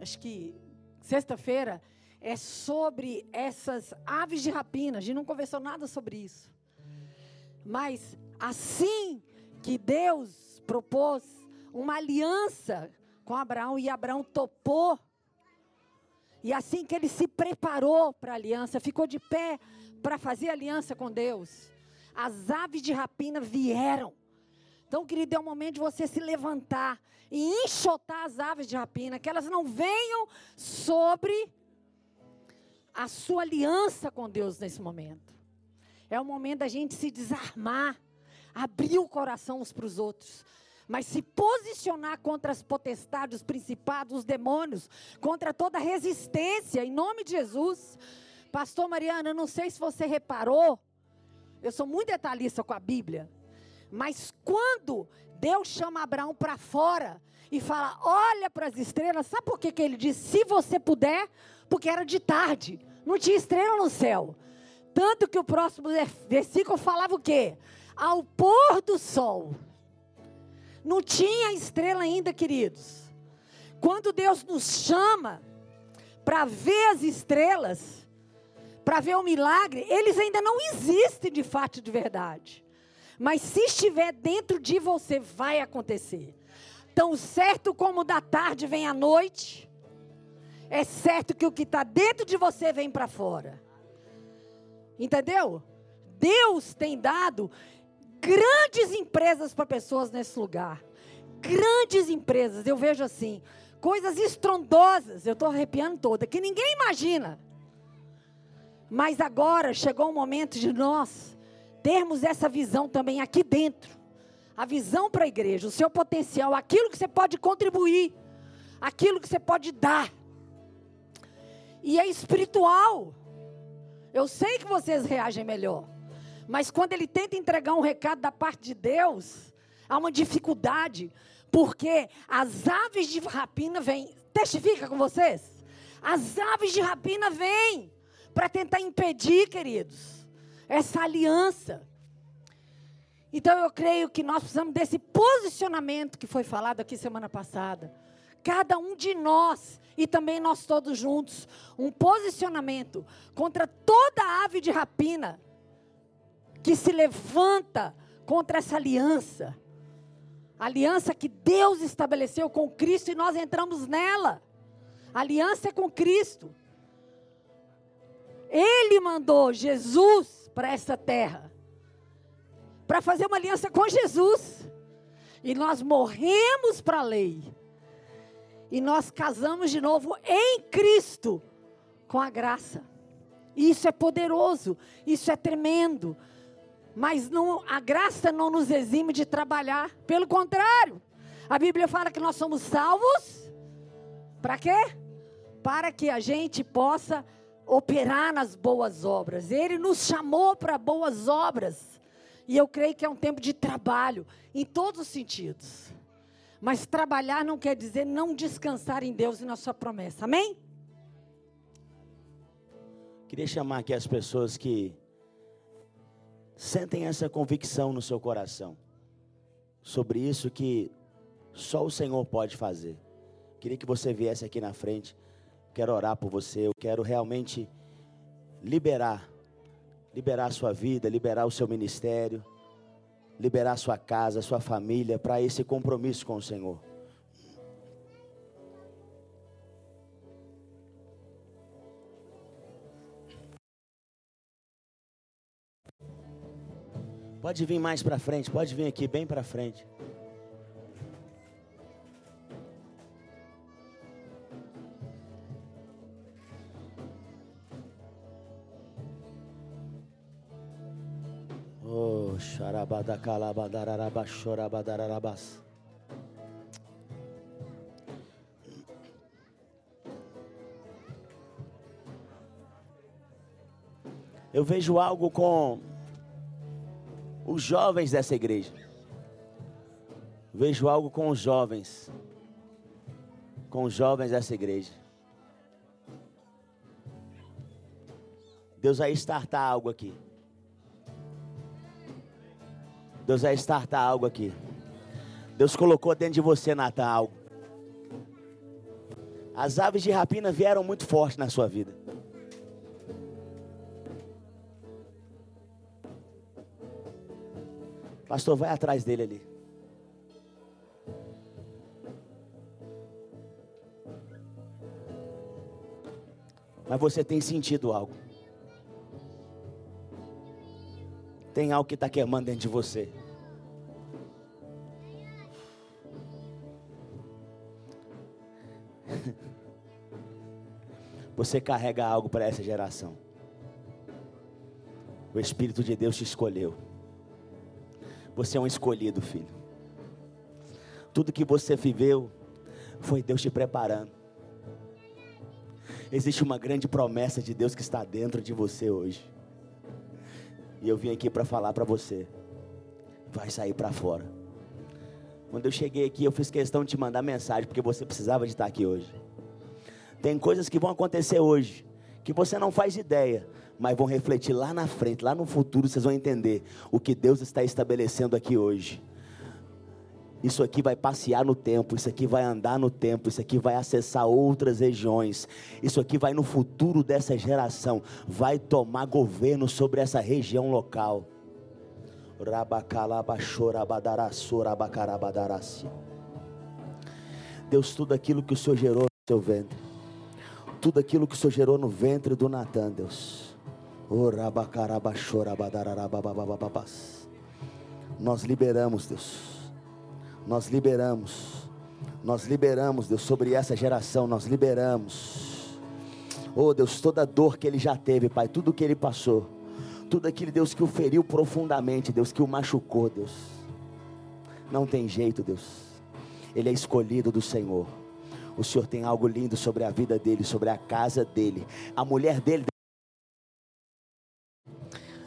Speaker 2: acho que sexta-feira, é sobre essas aves de rapina. A gente não conversou nada sobre isso. Mas assim que Deus propôs uma aliança com Abraão e Abraão topou, e assim que ele se preparou para a aliança, ficou de pé para fazer aliança com Deus, as aves de rapina vieram Então, querido, é o momento de você se levantar e enxotar as aves de rapina, que elas não venham sobre a sua aliança com Deus nesse momento. É o momento da gente se desarmar, abrir o coração uns para os outros, mas se posicionar contra as potestades, os principados, os demônios, contra toda resistência, em nome de Jesus. Pastor Mariana, eu não sei se você reparou, eu sou muito detalhista com a Bíblia, mas quando Deus chama Abraão para fora e fala: Olha para as estrelas, sabe por que, que ele diz: Se você puder, porque era de tarde, não tinha estrela no céu. Tanto que o próximo versículo falava o quê? Ao pôr do sol. Não tinha estrela ainda, queridos. Quando Deus nos chama para ver as estrelas, para ver o milagre, eles ainda não existem de fato de verdade. Mas se estiver dentro de você, vai acontecer. Tão certo como da tarde vem a noite, é certo que o que está dentro de você vem para fora. Entendeu? Deus tem dado grandes empresas para pessoas nesse lugar. Grandes empresas, eu vejo assim, coisas estrondosas, eu estou arrepiando toda, que ninguém imagina. Mas agora chegou o momento de nós termos essa visão também aqui dentro. A visão para a igreja, o seu potencial, aquilo que você pode contribuir, aquilo que você pode dar e é espiritual. Eu sei que vocês reagem melhor, mas quando ele tenta entregar um recado da parte de Deus, há uma dificuldade, porque as aves de rapina vêm. Testifica com vocês? As aves de rapina vêm para tentar impedir, queridos, essa aliança. Então eu creio que nós precisamos desse posicionamento que foi falado aqui semana passada. Cada um de nós e também nós todos juntos, um posicionamento contra toda ave de rapina que se levanta contra essa aliança. Aliança que Deus estabeleceu com Cristo e nós entramos nela. aliança é com Cristo. Ele mandou Jesus para essa terra para fazer uma aliança com Jesus. E nós morremos para a lei e nós casamos de novo em Cristo com a graça. Isso é poderoso, isso é tremendo. Mas não, a graça não nos exime de trabalhar, pelo contrário. A Bíblia fala que nós somos salvos para quê? Para que a gente possa operar nas boas obras. Ele nos chamou para boas obras. E eu creio que é um tempo de trabalho em todos os sentidos. Mas trabalhar não quer dizer não descansar em Deus e na sua promessa. Amém?
Speaker 1: Queria chamar aqui as pessoas que sentem essa convicção no seu coração sobre isso que só o Senhor pode fazer. Queria que você viesse aqui na frente. Quero orar por você. Eu quero realmente liberar, liberar a sua vida, liberar o seu ministério liberar sua casa, sua família para esse compromisso com o Senhor. Pode vir mais para frente, pode vir aqui bem para frente. Eu vejo algo com os jovens dessa igreja. Vejo algo com os jovens. Com os jovens dessa igreja. Deus vai startar algo aqui. Deus vai startar algo aqui. Deus colocou dentro de você, Natan, algo. As aves de rapina vieram muito forte na sua vida. Pastor, vai atrás dele ali. Mas você tem sentido algo. Tem algo que está queimando dentro de você. [LAUGHS] Você carrega algo para essa geração. O Espírito de Deus te escolheu. Você é um escolhido, filho. Tudo que você viveu foi Deus te preparando. Existe uma grande promessa de Deus que está dentro de você hoje. E eu vim aqui para falar para você. Vai sair para fora. Quando eu cheguei aqui, eu fiz questão de te mandar mensagem, porque você precisava de estar aqui hoje. Tem coisas que vão acontecer hoje, que você não faz ideia, mas vão refletir lá na frente, lá no futuro, vocês vão entender o que Deus está estabelecendo aqui hoje. Isso aqui vai passear no tempo, isso aqui vai andar no tempo, isso aqui vai acessar outras regiões. Isso aqui vai no futuro dessa geração, vai tomar governo sobre essa região local. Deus, tudo aquilo que o Senhor gerou no seu ventre, tudo aquilo que o Senhor gerou no ventre do Natan, Deus. Nós liberamos, Deus nós liberamos, nós liberamos, Deus, sobre essa geração, nós liberamos. Oh Deus, toda dor que ele já teve, Pai, tudo que ele passou, tudo aquilo, Deus, que o feriu profundamente, Deus, que o machucou, Deus. Não tem jeito, Deus. Ele é escolhido do Senhor. O Senhor tem algo lindo sobre a vida dele, sobre a casa dele. A mulher dele.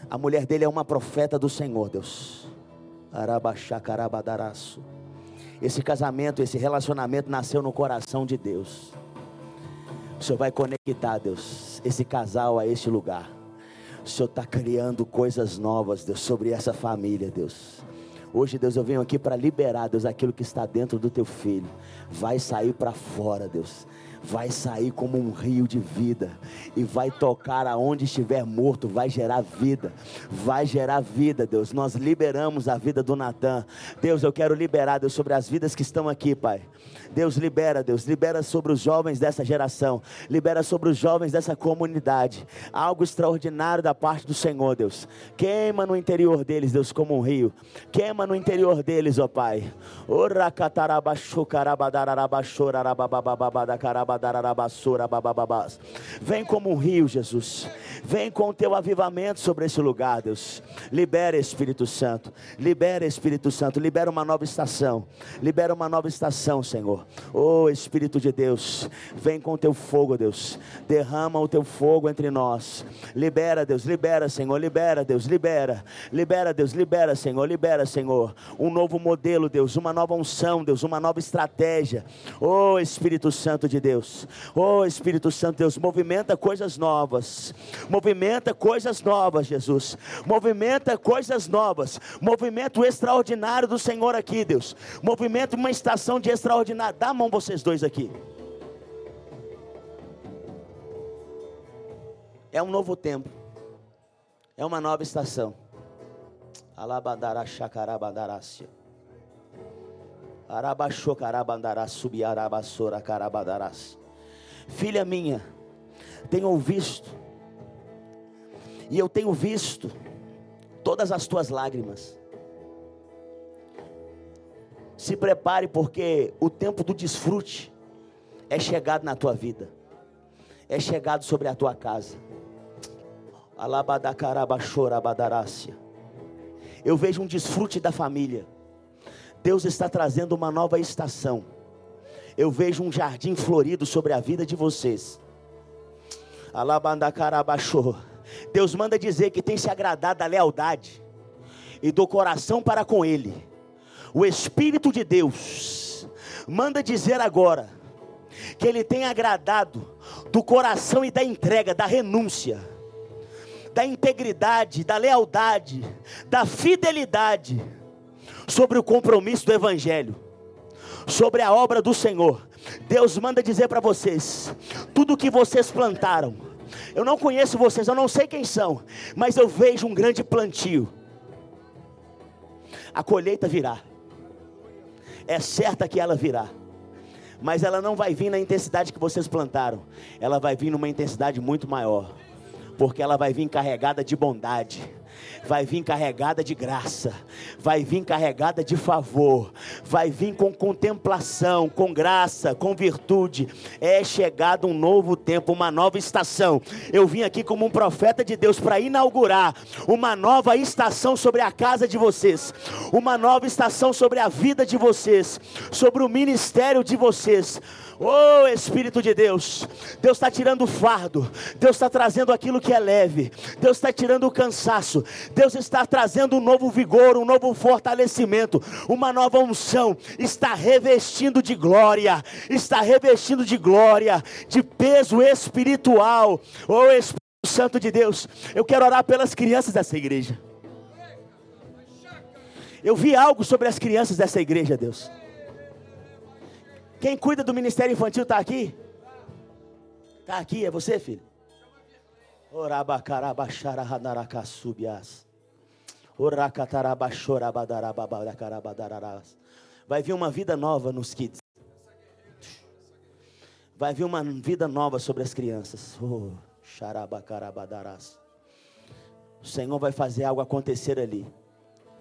Speaker 1: A mulher dele é uma profeta do Senhor, Deus. Arabaxacarabadaraço. Esse casamento, esse relacionamento nasceu no coração de Deus. O Senhor vai conectar, Deus, esse casal a este lugar. O Senhor está criando coisas novas, Deus, sobre essa família, Deus. Hoje, Deus, eu venho aqui para liberar, Deus, aquilo que está dentro do teu filho. Vai sair para fora, Deus vai sair como um rio de vida e vai tocar aonde estiver morto, vai gerar vida, vai gerar vida, Deus. Nós liberamos a vida do Natan. Deus, eu quero liberar, Deus, sobre as vidas que estão aqui, Pai. Deus libera, Deus, libera sobre os jovens dessa geração, libera sobre os jovens dessa comunidade, algo extraordinário da parte do Senhor, Deus. Queima no interior deles, Deus, como um rio. Queima no interior deles, ó Pai. Vem como um rio, Jesus. Vem com o teu avivamento sobre esse lugar, Deus. Libera, Espírito Santo. Libera, Espírito Santo. Libera uma nova estação. Libera uma nova estação, Senhor. Oh, Espírito de Deus. Vem com o teu fogo, Deus. Derrama o teu fogo entre nós. Libera, Deus. Libera, Senhor. Libera, Deus. Libera. Libera, Deus. Libera, Senhor. Libera, Senhor. Um novo modelo, Deus. Uma nova unção, Deus. Uma nova estratégia. Oh, Espírito Santo de Deus. Oh, Espírito Santo, Deus. Movimenta coisas novas. Movimenta coisas novas, Jesus. Movimenta coisas novas. Movimento extraordinário do Senhor aqui, Deus. Movimento uma estação de extraordinário. Dá a mão vocês dois aqui. É um novo tempo. É uma nova estação. Alabandara chacarabandarácia. Arabaxocarabandará subiarabassora carabadarás. Filha minha, tenho visto e eu tenho visto todas as tuas lágrimas. Se prepare, porque o tempo do desfrute é chegado na tua vida, é chegado sobre a tua casa. Eu vejo um desfrute da família. Deus está trazendo uma nova estação. Eu vejo um jardim florido sobre a vida de vocês. Deus manda dizer que tem se agradado da lealdade e do coração para com Ele. O Espírito de Deus manda dizer agora que Ele tem agradado do coração e da entrega, da renúncia, da integridade, da lealdade, da fidelidade sobre o compromisso do Evangelho, sobre a obra do Senhor. Deus manda dizer para vocês: tudo que vocês plantaram, eu não conheço vocês, eu não sei quem são, mas eu vejo um grande plantio. A colheita virá, é certa que ela virá, mas ela não vai vir na intensidade que vocês plantaram, ela vai vir numa intensidade muito maior, porque ela vai vir carregada de bondade, vai vir carregada de graça, vai vir carregada de favor, vai vir com contemplação, com graça, com virtude. É chegado um novo tempo, uma nova estação. Eu vim aqui como um profeta de Deus para inaugurar uma nova estação sobre a casa de vocês, uma nova estação sobre a vida de vocês, sobre o ministério de vocês. Oh Espírito de Deus, Deus está tirando o fardo, Deus está trazendo aquilo que é leve, Deus está tirando o cansaço, Deus está trazendo um novo vigor, um novo fortalecimento, uma nova unção, está revestindo de glória, está revestindo de glória, de peso espiritual. Oh Espírito Santo de Deus, eu quero orar pelas crianças dessa igreja. Eu vi algo sobre as crianças dessa igreja, Deus. Quem cuida do ministério infantil está aqui? Está aqui, é você, filho? Vai vir uma vida nova nos kids. Vai vir uma vida nova sobre as crianças. Oh, o Senhor vai fazer algo acontecer ali.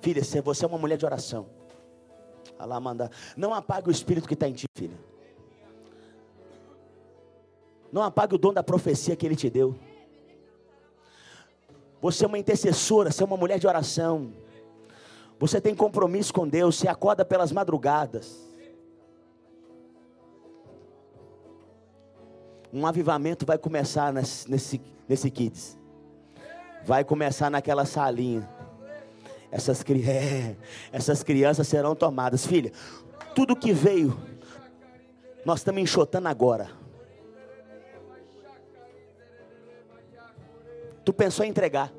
Speaker 1: Filha, você é uma mulher de oração. Não apague o espírito que está em ti, filha. Não apague o dom da profecia que Ele te deu. Você é uma intercessora, você é uma mulher de oração. Você tem compromisso com Deus, você acorda pelas madrugadas. Um avivamento vai começar nesse, nesse, nesse kids. Vai começar naquela salinha. Essas, é, essas crianças serão tomadas. Filha, tudo que veio, nós estamos enxotando agora. Tu pensou em entregar.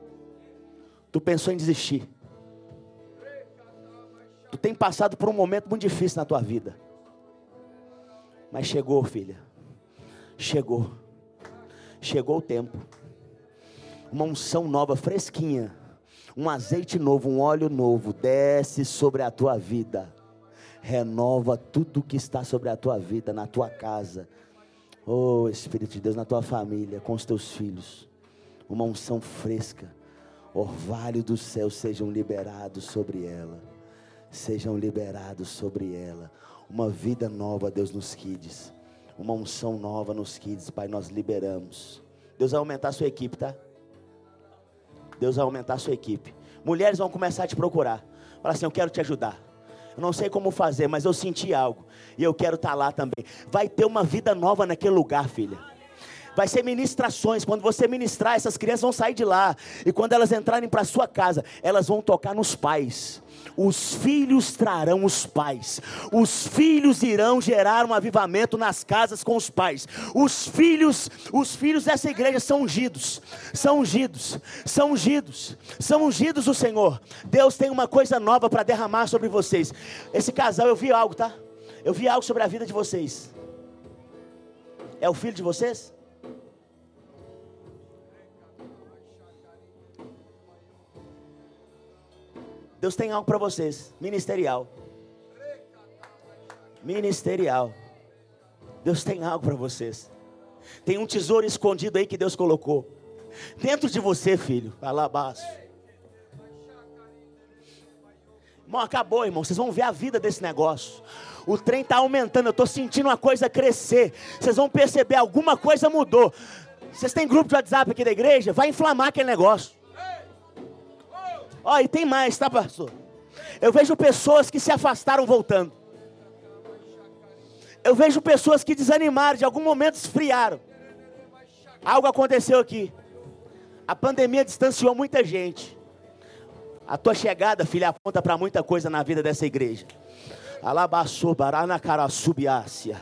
Speaker 1: Tu pensou em desistir. Tu tem passado por um momento muito difícil na tua vida. Mas chegou, filha. Chegou. Chegou o tempo. Uma unção nova, fresquinha um azeite novo, um óleo novo desce sobre a tua vida. Renova tudo que está sobre a tua vida, na tua casa. Oh Espírito de Deus, na tua família, com os teus filhos. Uma unção fresca. Orvalho do céu sejam liberados sobre ela. Sejam liberados sobre ela. Uma vida nova, Deus, nos kids. Uma unção nova nos kids, Pai, nós liberamos. Deus vai aumentar a sua equipe, tá? Deus vai aumentar a sua equipe. Mulheres vão começar a te procurar. Fala assim: Eu quero te ajudar. Eu não sei como fazer, mas eu senti algo. E eu quero estar lá também. Vai ter uma vida nova naquele lugar, filha. Vai ser ministrações. Quando você ministrar, essas crianças vão sair de lá. E quando elas entrarem para sua casa, elas vão tocar nos pais os filhos trarão os pais, os filhos irão gerar um avivamento nas casas com os pais. Os filhos, os filhos dessa igreja são ungidos, são ungidos, são ungidos, são ungidos do Senhor. Deus tem uma coisa nova para derramar sobre vocês. Esse casal, eu vi algo, tá? Eu vi algo sobre a vida de vocês. É o filho de vocês? Deus tem algo para vocês, ministerial. Ministerial. Deus tem algo para vocês. Tem um tesouro escondido aí que Deus colocou. Dentro de você, filho. Alabaço. Irmão, acabou, irmão. Vocês vão ver a vida desse negócio. O trem está aumentando. Eu estou sentindo uma coisa crescer. Vocês vão perceber, alguma coisa mudou. Vocês têm grupo de WhatsApp aqui da igreja? Vai inflamar aquele negócio. Ó, e tem mais, tá, pastor? Eu vejo pessoas que se afastaram voltando. Eu vejo pessoas que desanimaram, de algum momento esfriaram. Algo aconteceu aqui. A pandemia distanciou muita gente. A tua chegada, filha, aponta para muita coisa na vida dessa igreja. Alabaçu, barana, cara, subiácia.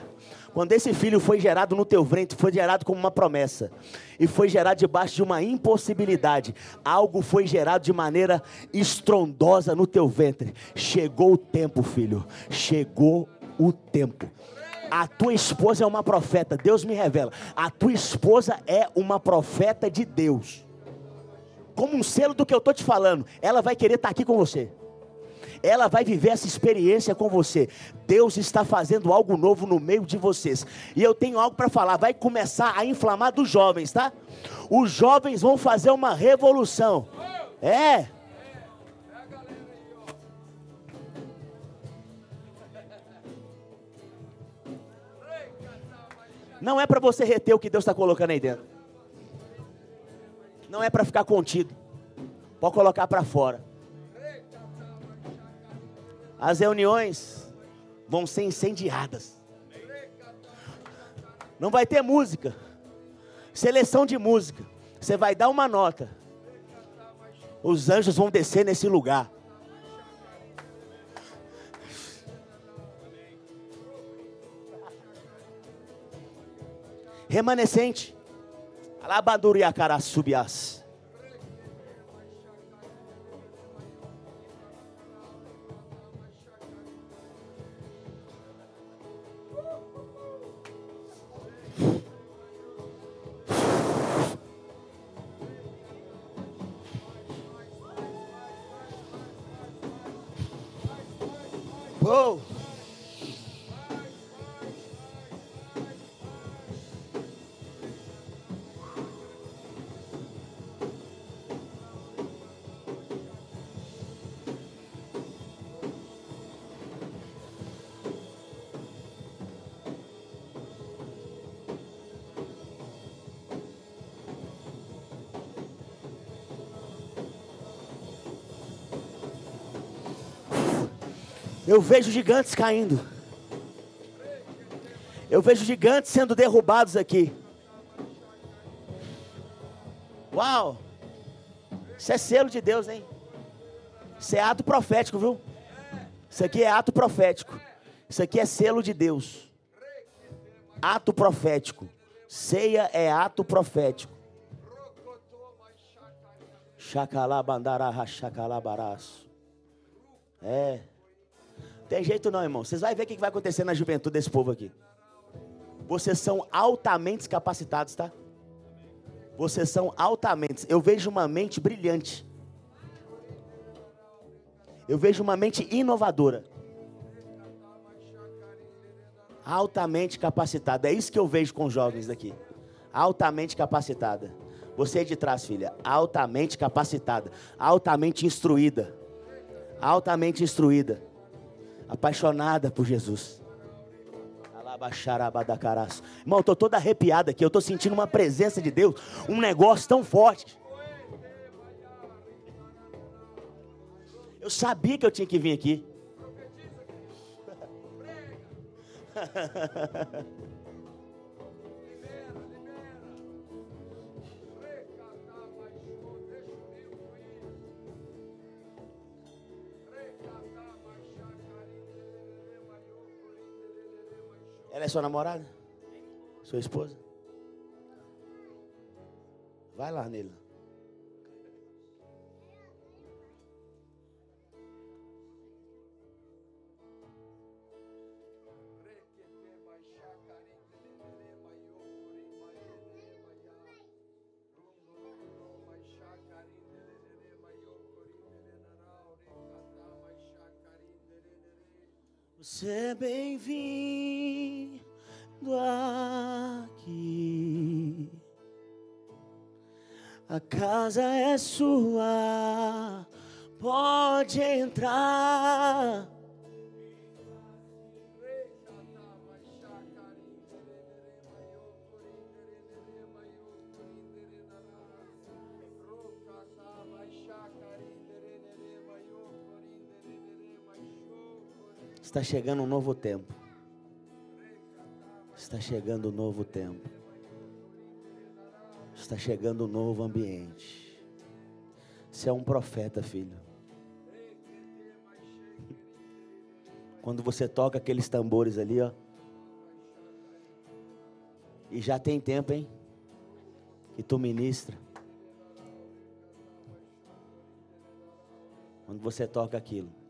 Speaker 1: Quando esse filho foi gerado no teu ventre, foi gerado como uma promessa. E foi gerado debaixo de uma impossibilidade. Algo foi gerado de maneira estrondosa no teu ventre. Chegou o tempo, filho. Chegou o tempo. A tua esposa é uma profeta, Deus me revela. A tua esposa é uma profeta de Deus. Como um selo do que eu estou te falando, ela vai querer estar tá aqui com você ela vai viver essa experiência com você. Deus está fazendo algo novo no meio de vocês. E eu tenho algo para falar, vai começar a inflamar dos jovens, tá? Os jovens vão fazer uma revolução. É. Não é para você reter o que Deus está colocando aí dentro. Não é para ficar contido. Pode colocar para fora. As reuniões vão ser incendiadas. Não vai ter música. Seleção de música. Você vai dar uma nota. Os anjos vão descer nesse lugar. Remanescente. Alabaduriacara Eu vejo gigantes caindo. Eu vejo gigantes sendo derrubados aqui. Uau! Isso é selo de Deus, hein? Isso é ato profético, viu? Isso aqui é ato profético. Isso aqui é selo de Deus. Ato profético. Ceia é ato profético. Chacalabandaraha, chacalabaraço. É. Tem jeito não, irmão. Vocês vão ver o que vai acontecer na juventude desse povo aqui. Vocês são altamente capacitados, tá? Vocês são altamente. Eu vejo uma mente brilhante. Eu vejo uma mente inovadora. Altamente capacitada. É isso que eu vejo com os jovens daqui. Altamente capacitada. Você é de trás, filha. Altamente capacitada. Altamente instruída. Altamente instruída apaixonada por Jesus. Irmão, eu estou toda arrepiada aqui. Eu estou sentindo uma presença de Deus, um negócio tão forte. Eu sabia que eu tinha que vir aqui. [LAUGHS] Ela é sua namorada? Sua esposa? Vai lá nele. Você é bem-vindo aqui. A casa é sua, pode entrar. Está chegando um novo tempo. Está chegando um novo tempo. Está chegando um novo ambiente. Você é um profeta, filho. [LAUGHS] Quando você toca aqueles tambores ali, ó. E já tem tempo, hein? Que tu ministra. Quando você toca aquilo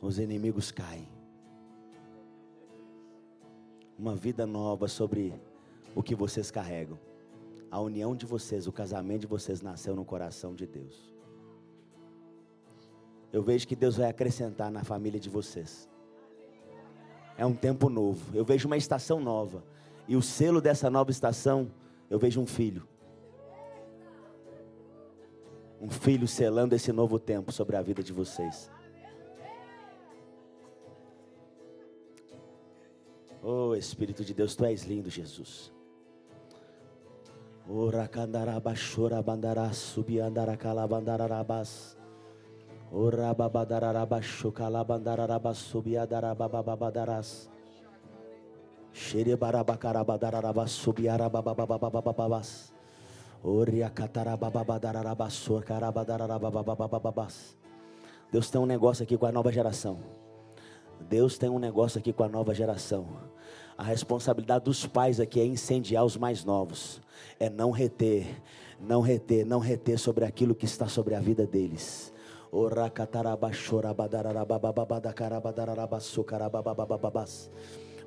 Speaker 1: os inimigos caem. Uma vida nova sobre o que vocês carregam. A união de vocês, o casamento de vocês nasceu no coração de Deus. Eu vejo que Deus vai acrescentar na família de vocês. É um tempo novo. Eu vejo uma estação nova. E o selo dessa nova estação, eu vejo um filho. Um filho selando esse novo tempo sobre a vida de vocês. Oh Espírito de Deus, tu és lindo, Jesus. Ora candaraba chora bandará subi andara calabandarabas. Ora babadaraba chocala bandarabas subi adarabababadaras. Xere barabacarabadarabas subi arababababababas. Oria catarababababadarabas sorcarabadarabababababas. Deus tem um negócio aqui com a nova geração. Deus tem um negócio aqui com a nova geração. A responsabilidade dos pais aqui é incendiar os mais novos, é não reter, não reter, não reter sobre aquilo que está sobre a vida deles.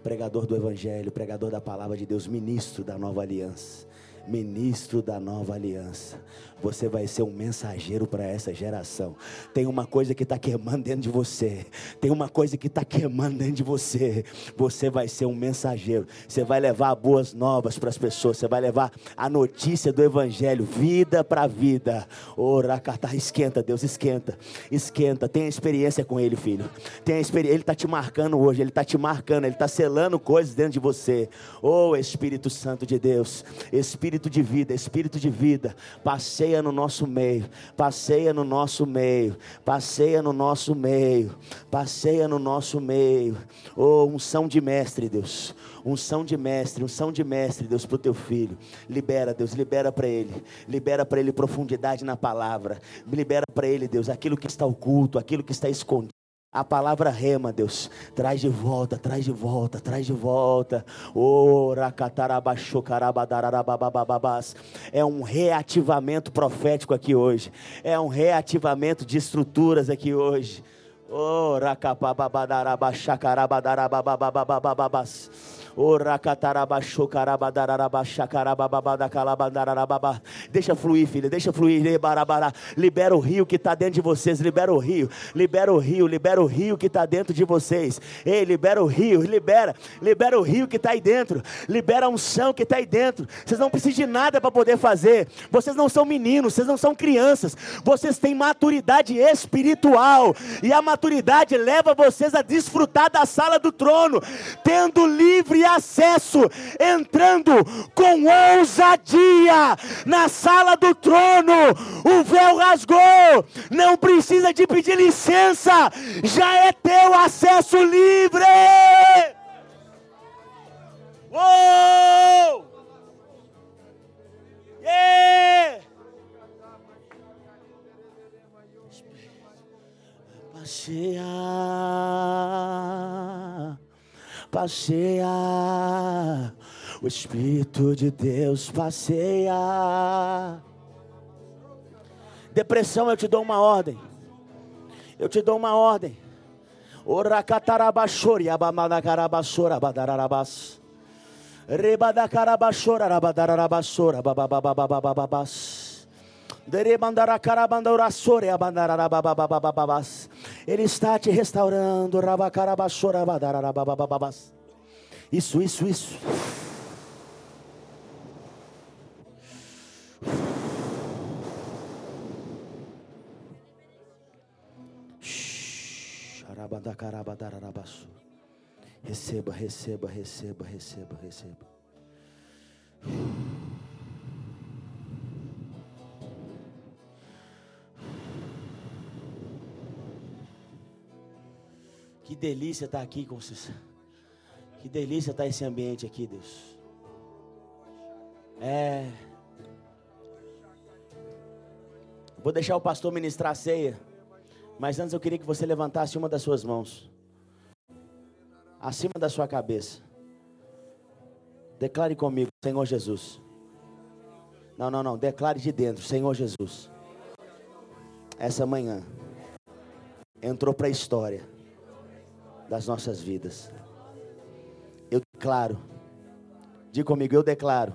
Speaker 1: Pregador do Evangelho, pregador da palavra de Deus, ministro da nova aliança ministro da nova aliança. Você vai ser um mensageiro para essa geração. Tem uma coisa que está queimando dentro de você. Tem uma coisa que está queimando dentro de você. Você vai ser um mensageiro. Você vai levar boas novas para as pessoas. Você vai levar a notícia do Evangelho, vida para vida. Oracatá, esquenta, Deus, esquenta. Esquenta. Tenha experiência com Ele, filho. Tenha experiência. Ele está te marcando hoje. Ele está te marcando. Ele está selando coisas dentro de você. Oh, Espírito Santo de Deus. Espírito de vida, Espírito de vida. Passeia no nosso meio, passeia no nosso meio, passeia no nosso meio, passeia no nosso meio. Oh, unção de mestre, Deus. Unção de mestre, unção de mestre, Deus, para o teu filho. Libera, Deus, libera para ele. Libera para ele profundidade na palavra. Libera para ele, Deus, aquilo que está oculto, aquilo que está escondido. A palavra rema, Deus, traz de volta, traz de volta, traz de volta. É um reativamento profético aqui hoje. É um reativamento de estruturas aqui hoje. Oh, Deixa fluir, filha, deixa fluir. Libera o rio que está dentro de vocês. Libera o rio, libera o rio, libera o rio que está dentro de vocês. Ei, libera o rio, libera, libera o rio que está aí dentro. Libera a unção que está aí dentro. Vocês não precisam de nada para poder fazer. Vocês não são meninos, vocês não são crianças. Vocês têm maturidade espiritual. E a maturidade leva vocês a desfrutar da sala do trono, tendo livre acesso, entrando com ousadia na sala do trono. O véu rasgou, não precisa de pedir licença, já é teu acesso livre. Uou! Yeah! Passeia. O Espírito de Deus passeia. Depressão, eu te dou uma ordem. Eu te dou uma ordem. Oracatarabashori, abamanacarabashora, badararabas. Rebadacarabashora, rabadararabashora, bababababababas. Ele está te restaurando. Isso, isso, isso. Receba, receba, receba, receba, receba. Que delícia estar tá aqui com vocês. Que delícia estar tá esse ambiente aqui, Deus. É. Vou deixar o pastor ministrar a ceia. Mas antes eu queria que você levantasse uma das suas mãos. Acima da sua cabeça. Declare comigo, Senhor Jesus. Não, não, não. Declare de dentro, Senhor Jesus. Essa manhã entrou para a história das nossas vidas. Eu declaro, diga comigo, eu declaro,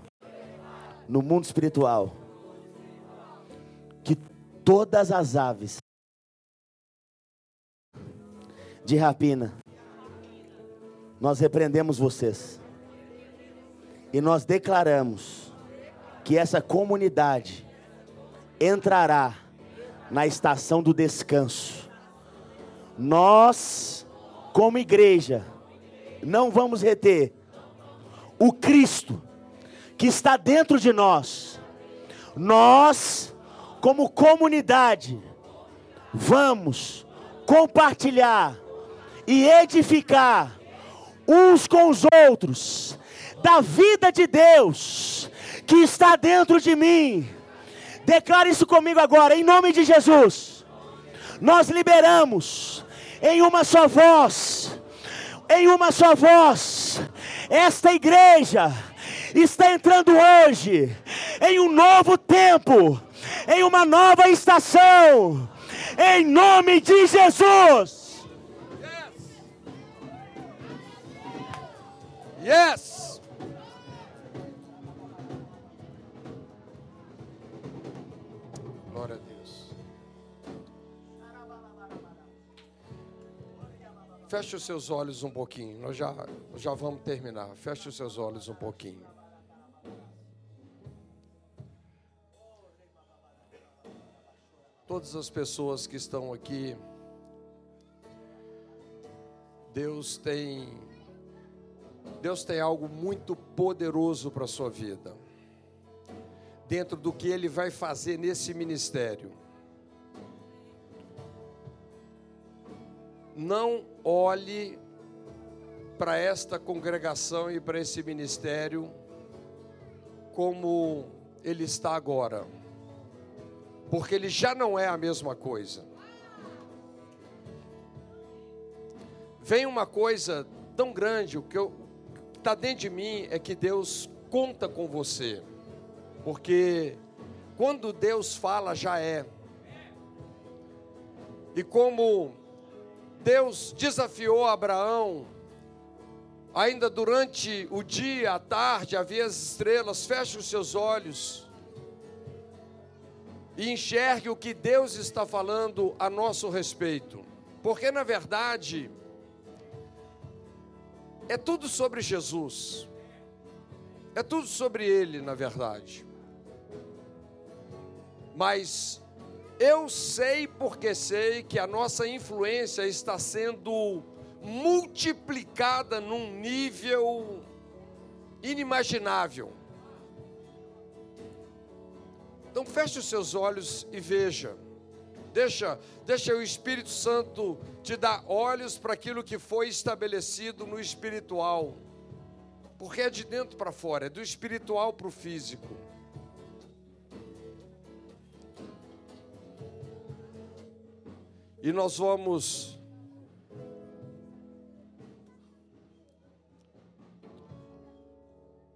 Speaker 1: no mundo espiritual, que todas as aves de rapina, nós repreendemos vocês. E nós declaramos que essa comunidade entrará na estação do descanso. Nós, como igreja, não vamos reter o Cristo que está dentro de nós. Nós, como comunidade, vamos compartilhar e edificar uns com os outros da vida de Deus que está dentro de mim. Declare isso comigo agora, em nome de Jesus. Nós liberamos em uma só voz, em uma só voz, esta igreja está entrando hoje em um novo tempo, em uma nova estação, em nome de Jesus.
Speaker 3: Yes. yes. Feche os seus olhos um pouquinho. Nós já, já vamos terminar. Feche os seus olhos um pouquinho. Todas as pessoas que estão aqui, Deus tem Deus tem algo muito poderoso para a sua vida. Dentro do que ele vai fazer nesse ministério. Não olhe para esta congregação e para esse ministério como ele está agora, porque ele já não é a mesma coisa. Vem uma coisa tão grande, o que está dentro de mim é que Deus conta com você, porque quando Deus fala, já é. E como Deus desafiou Abraão, ainda durante o dia, a tarde, havia as estrelas, feche os seus olhos e enxergue o que Deus está falando a nosso respeito, porque na verdade, é tudo sobre Jesus, é tudo sobre Ele, na verdade, mas eu sei porque sei que a nossa influência está sendo multiplicada num nível inimaginável. Então feche os seus olhos e veja. Deixa, deixa o Espírito Santo te dar olhos para aquilo que foi estabelecido no espiritual. Porque é de dentro para fora, é do espiritual para o físico. E nós vamos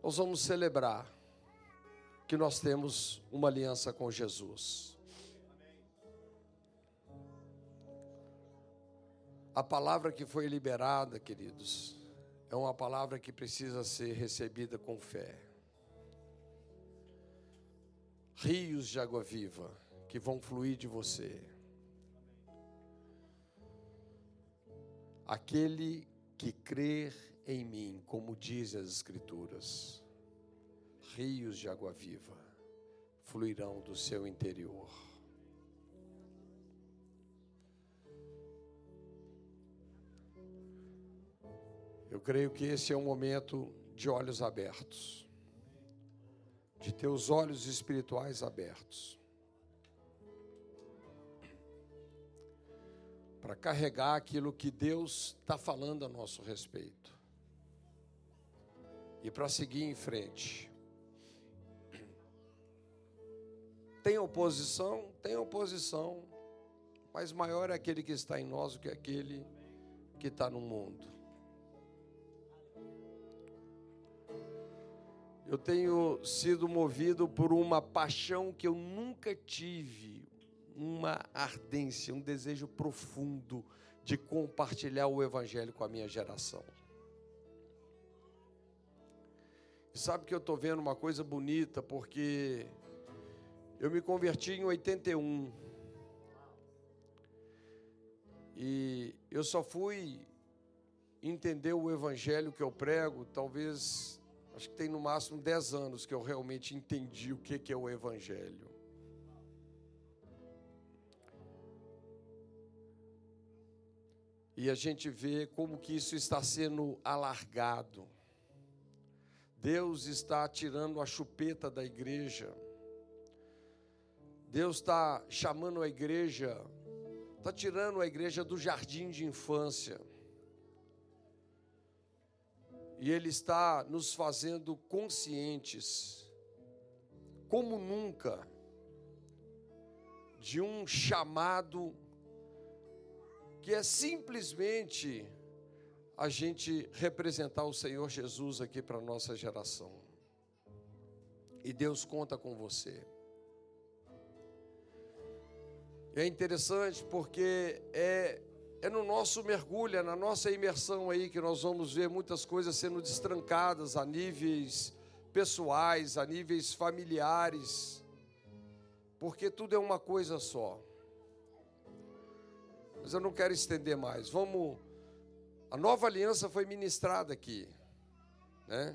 Speaker 3: Nós vamos celebrar que nós temos uma aliança com Jesus. A palavra que foi liberada, queridos, é uma palavra que precisa ser recebida com fé. Rios de água viva que vão fluir de você. Aquele que crer em mim, como diz as Escrituras, rios de água viva fluirão do seu interior. Eu creio que esse é um momento de olhos abertos, de ter os olhos espirituais abertos. Para carregar aquilo que Deus está falando a nosso respeito e para seguir em frente. Tem oposição? Tem oposição, mas maior é aquele que está em nós do que aquele que está no mundo. Eu tenho sido movido por uma paixão que eu nunca tive uma ardência, um desejo profundo de compartilhar o Evangelho com a minha geração. E sabe que eu estou vendo uma coisa bonita, porque eu me converti em 81. E eu só fui entender o evangelho que eu prego, talvez, acho que tem no máximo 10 anos que eu realmente entendi o que é o evangelho. E a gente vê como que isso está sendo alargado. Deus está tirando a chupeta da igreja. Deus está chamando a igreja, está tirando a igreja do jardim de infância. E Ele está nos fazendo conscientes, como nunca, de um chamado que é simplesmente a gente representar o Senhor Jesus aqui para a nossa geração. E Deus conta com você. É interessante porque é, é no nosso mergulho, é na nossa imersão aí que nós vamos ver muitas coisas sendo destrancadas a níveis pessoais, a níveis familiares, porque tudo é uma coisa só. Mas eu não quero estender mais. Vamos. A nova aliança foi ministrada aqui, né?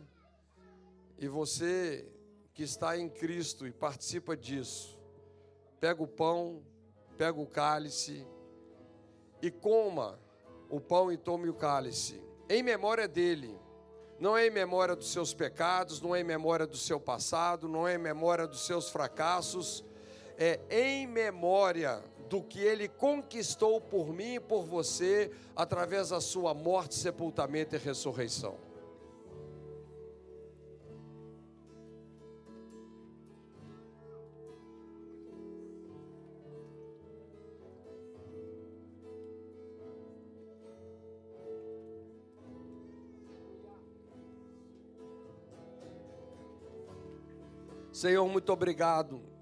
Speaker 3: E você que está em Cristo e participa disso, pega o pão, pega o cálice e coma o pão e tome o cálice, em memória dele. Não é em memória dos seus pecados, não é em memória do seu passado, não é em memória dos seus fracassos, é em memória do que ele conquistou por mim e por você através da sua morte, sepultamento e ressurreição. Senhor, muito obrigado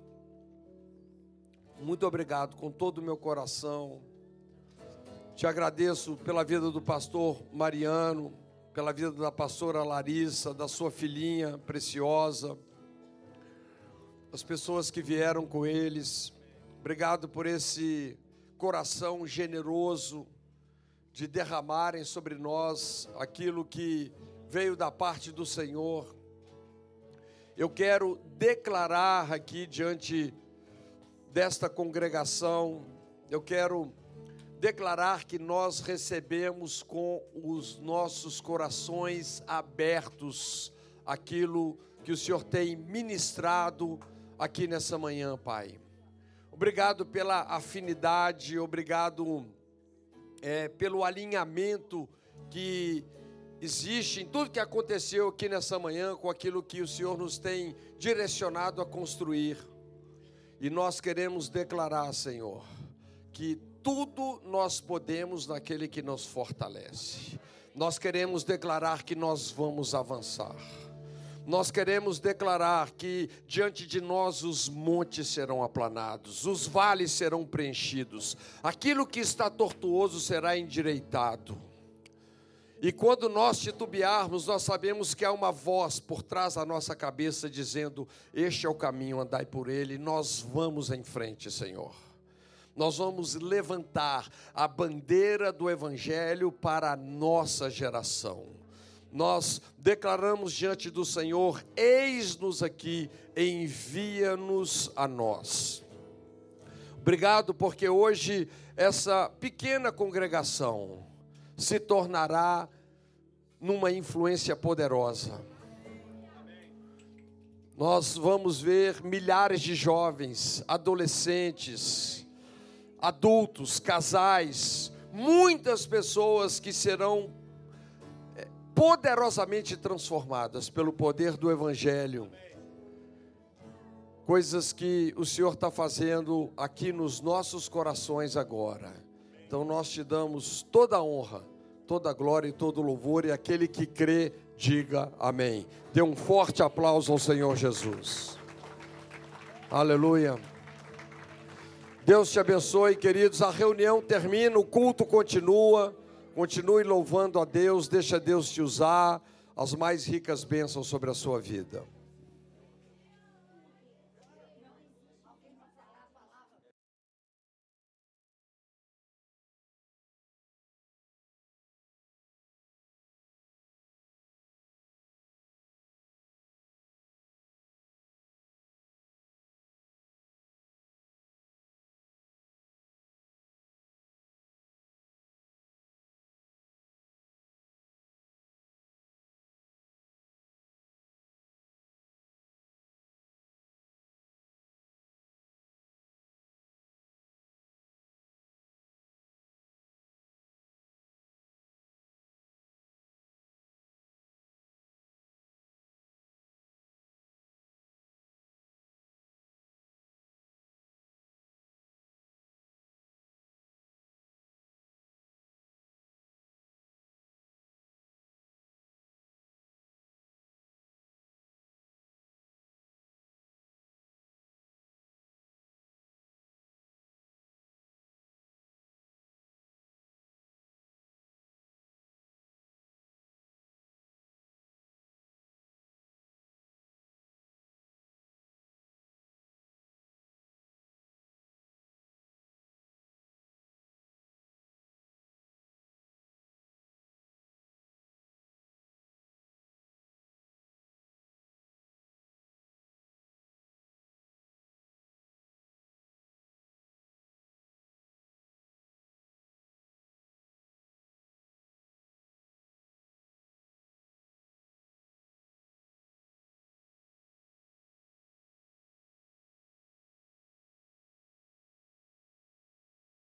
Speaker 3: muito obrigado com todo o meu coração. Te agradeço pela vida do pastor Mariano, pela vida da pastora Larissa, da sua filhinha preciosa, as pessoas que vieram com eles. Obrigado por esse coração generoso de derramarem sobre nós aquilo que veio da parte do Senhor. Eu quero declarar aqui diante desta congregação, eu quero declarar que nós recebemos com os nossos corações abertos aquilo que o Senhor tem ministrado aqui nessa manhã, Pai. Obrigado pela afinidade, obrigado é, pelo alinhamento que existe em tudo que aconteceu aqui nessa manhã com aquilo que o Senhor nos tem direcionado a construir. E nós queremos declarar, Senhor, que tudo nós podemos naquele que nos fortalece. Nós queremos declarar que nós vamos avançar. Nós queremos declarar que diante de nós os montes serão aplanados, os vales serão preenchidos, aquilo que está tortuoso será endireitado e quando nós titubearmos, nós sabemos que há uma voz por trás da nossa cabeça dizendo: Este é o caminho, andai por ele. Nós vamos em frente, Senhor. Nós vamos levantar a bandeira do Evangelho para a nossa geração. Nós declaramos diante do Senhor: Eis-nos aqui, envia-nos a nós. Obrigado, porque hoje essa pequena congregação se tornará numa influência poderosa. Nós vamos ver milhares de jovens, adolescentes, adultos, casais, muitas pessoas que serão é, poderosamente transformadas pelo poder do Evangelho. Coisas que o Senhor está fazendo aqui nos nossos corações agora. Então nós te damos toda a honra, toda a glória e todo o louvor, e aquele que crê, diga amém. Dê um forte aplauso ao Senhor Jesus. Aleluia. Deus te abençoe, queridos. A reunião termina, o culto continua. Continue louvando a Deus, deixa Deus te usar as mais ricas bênçãos sobre a sua vida.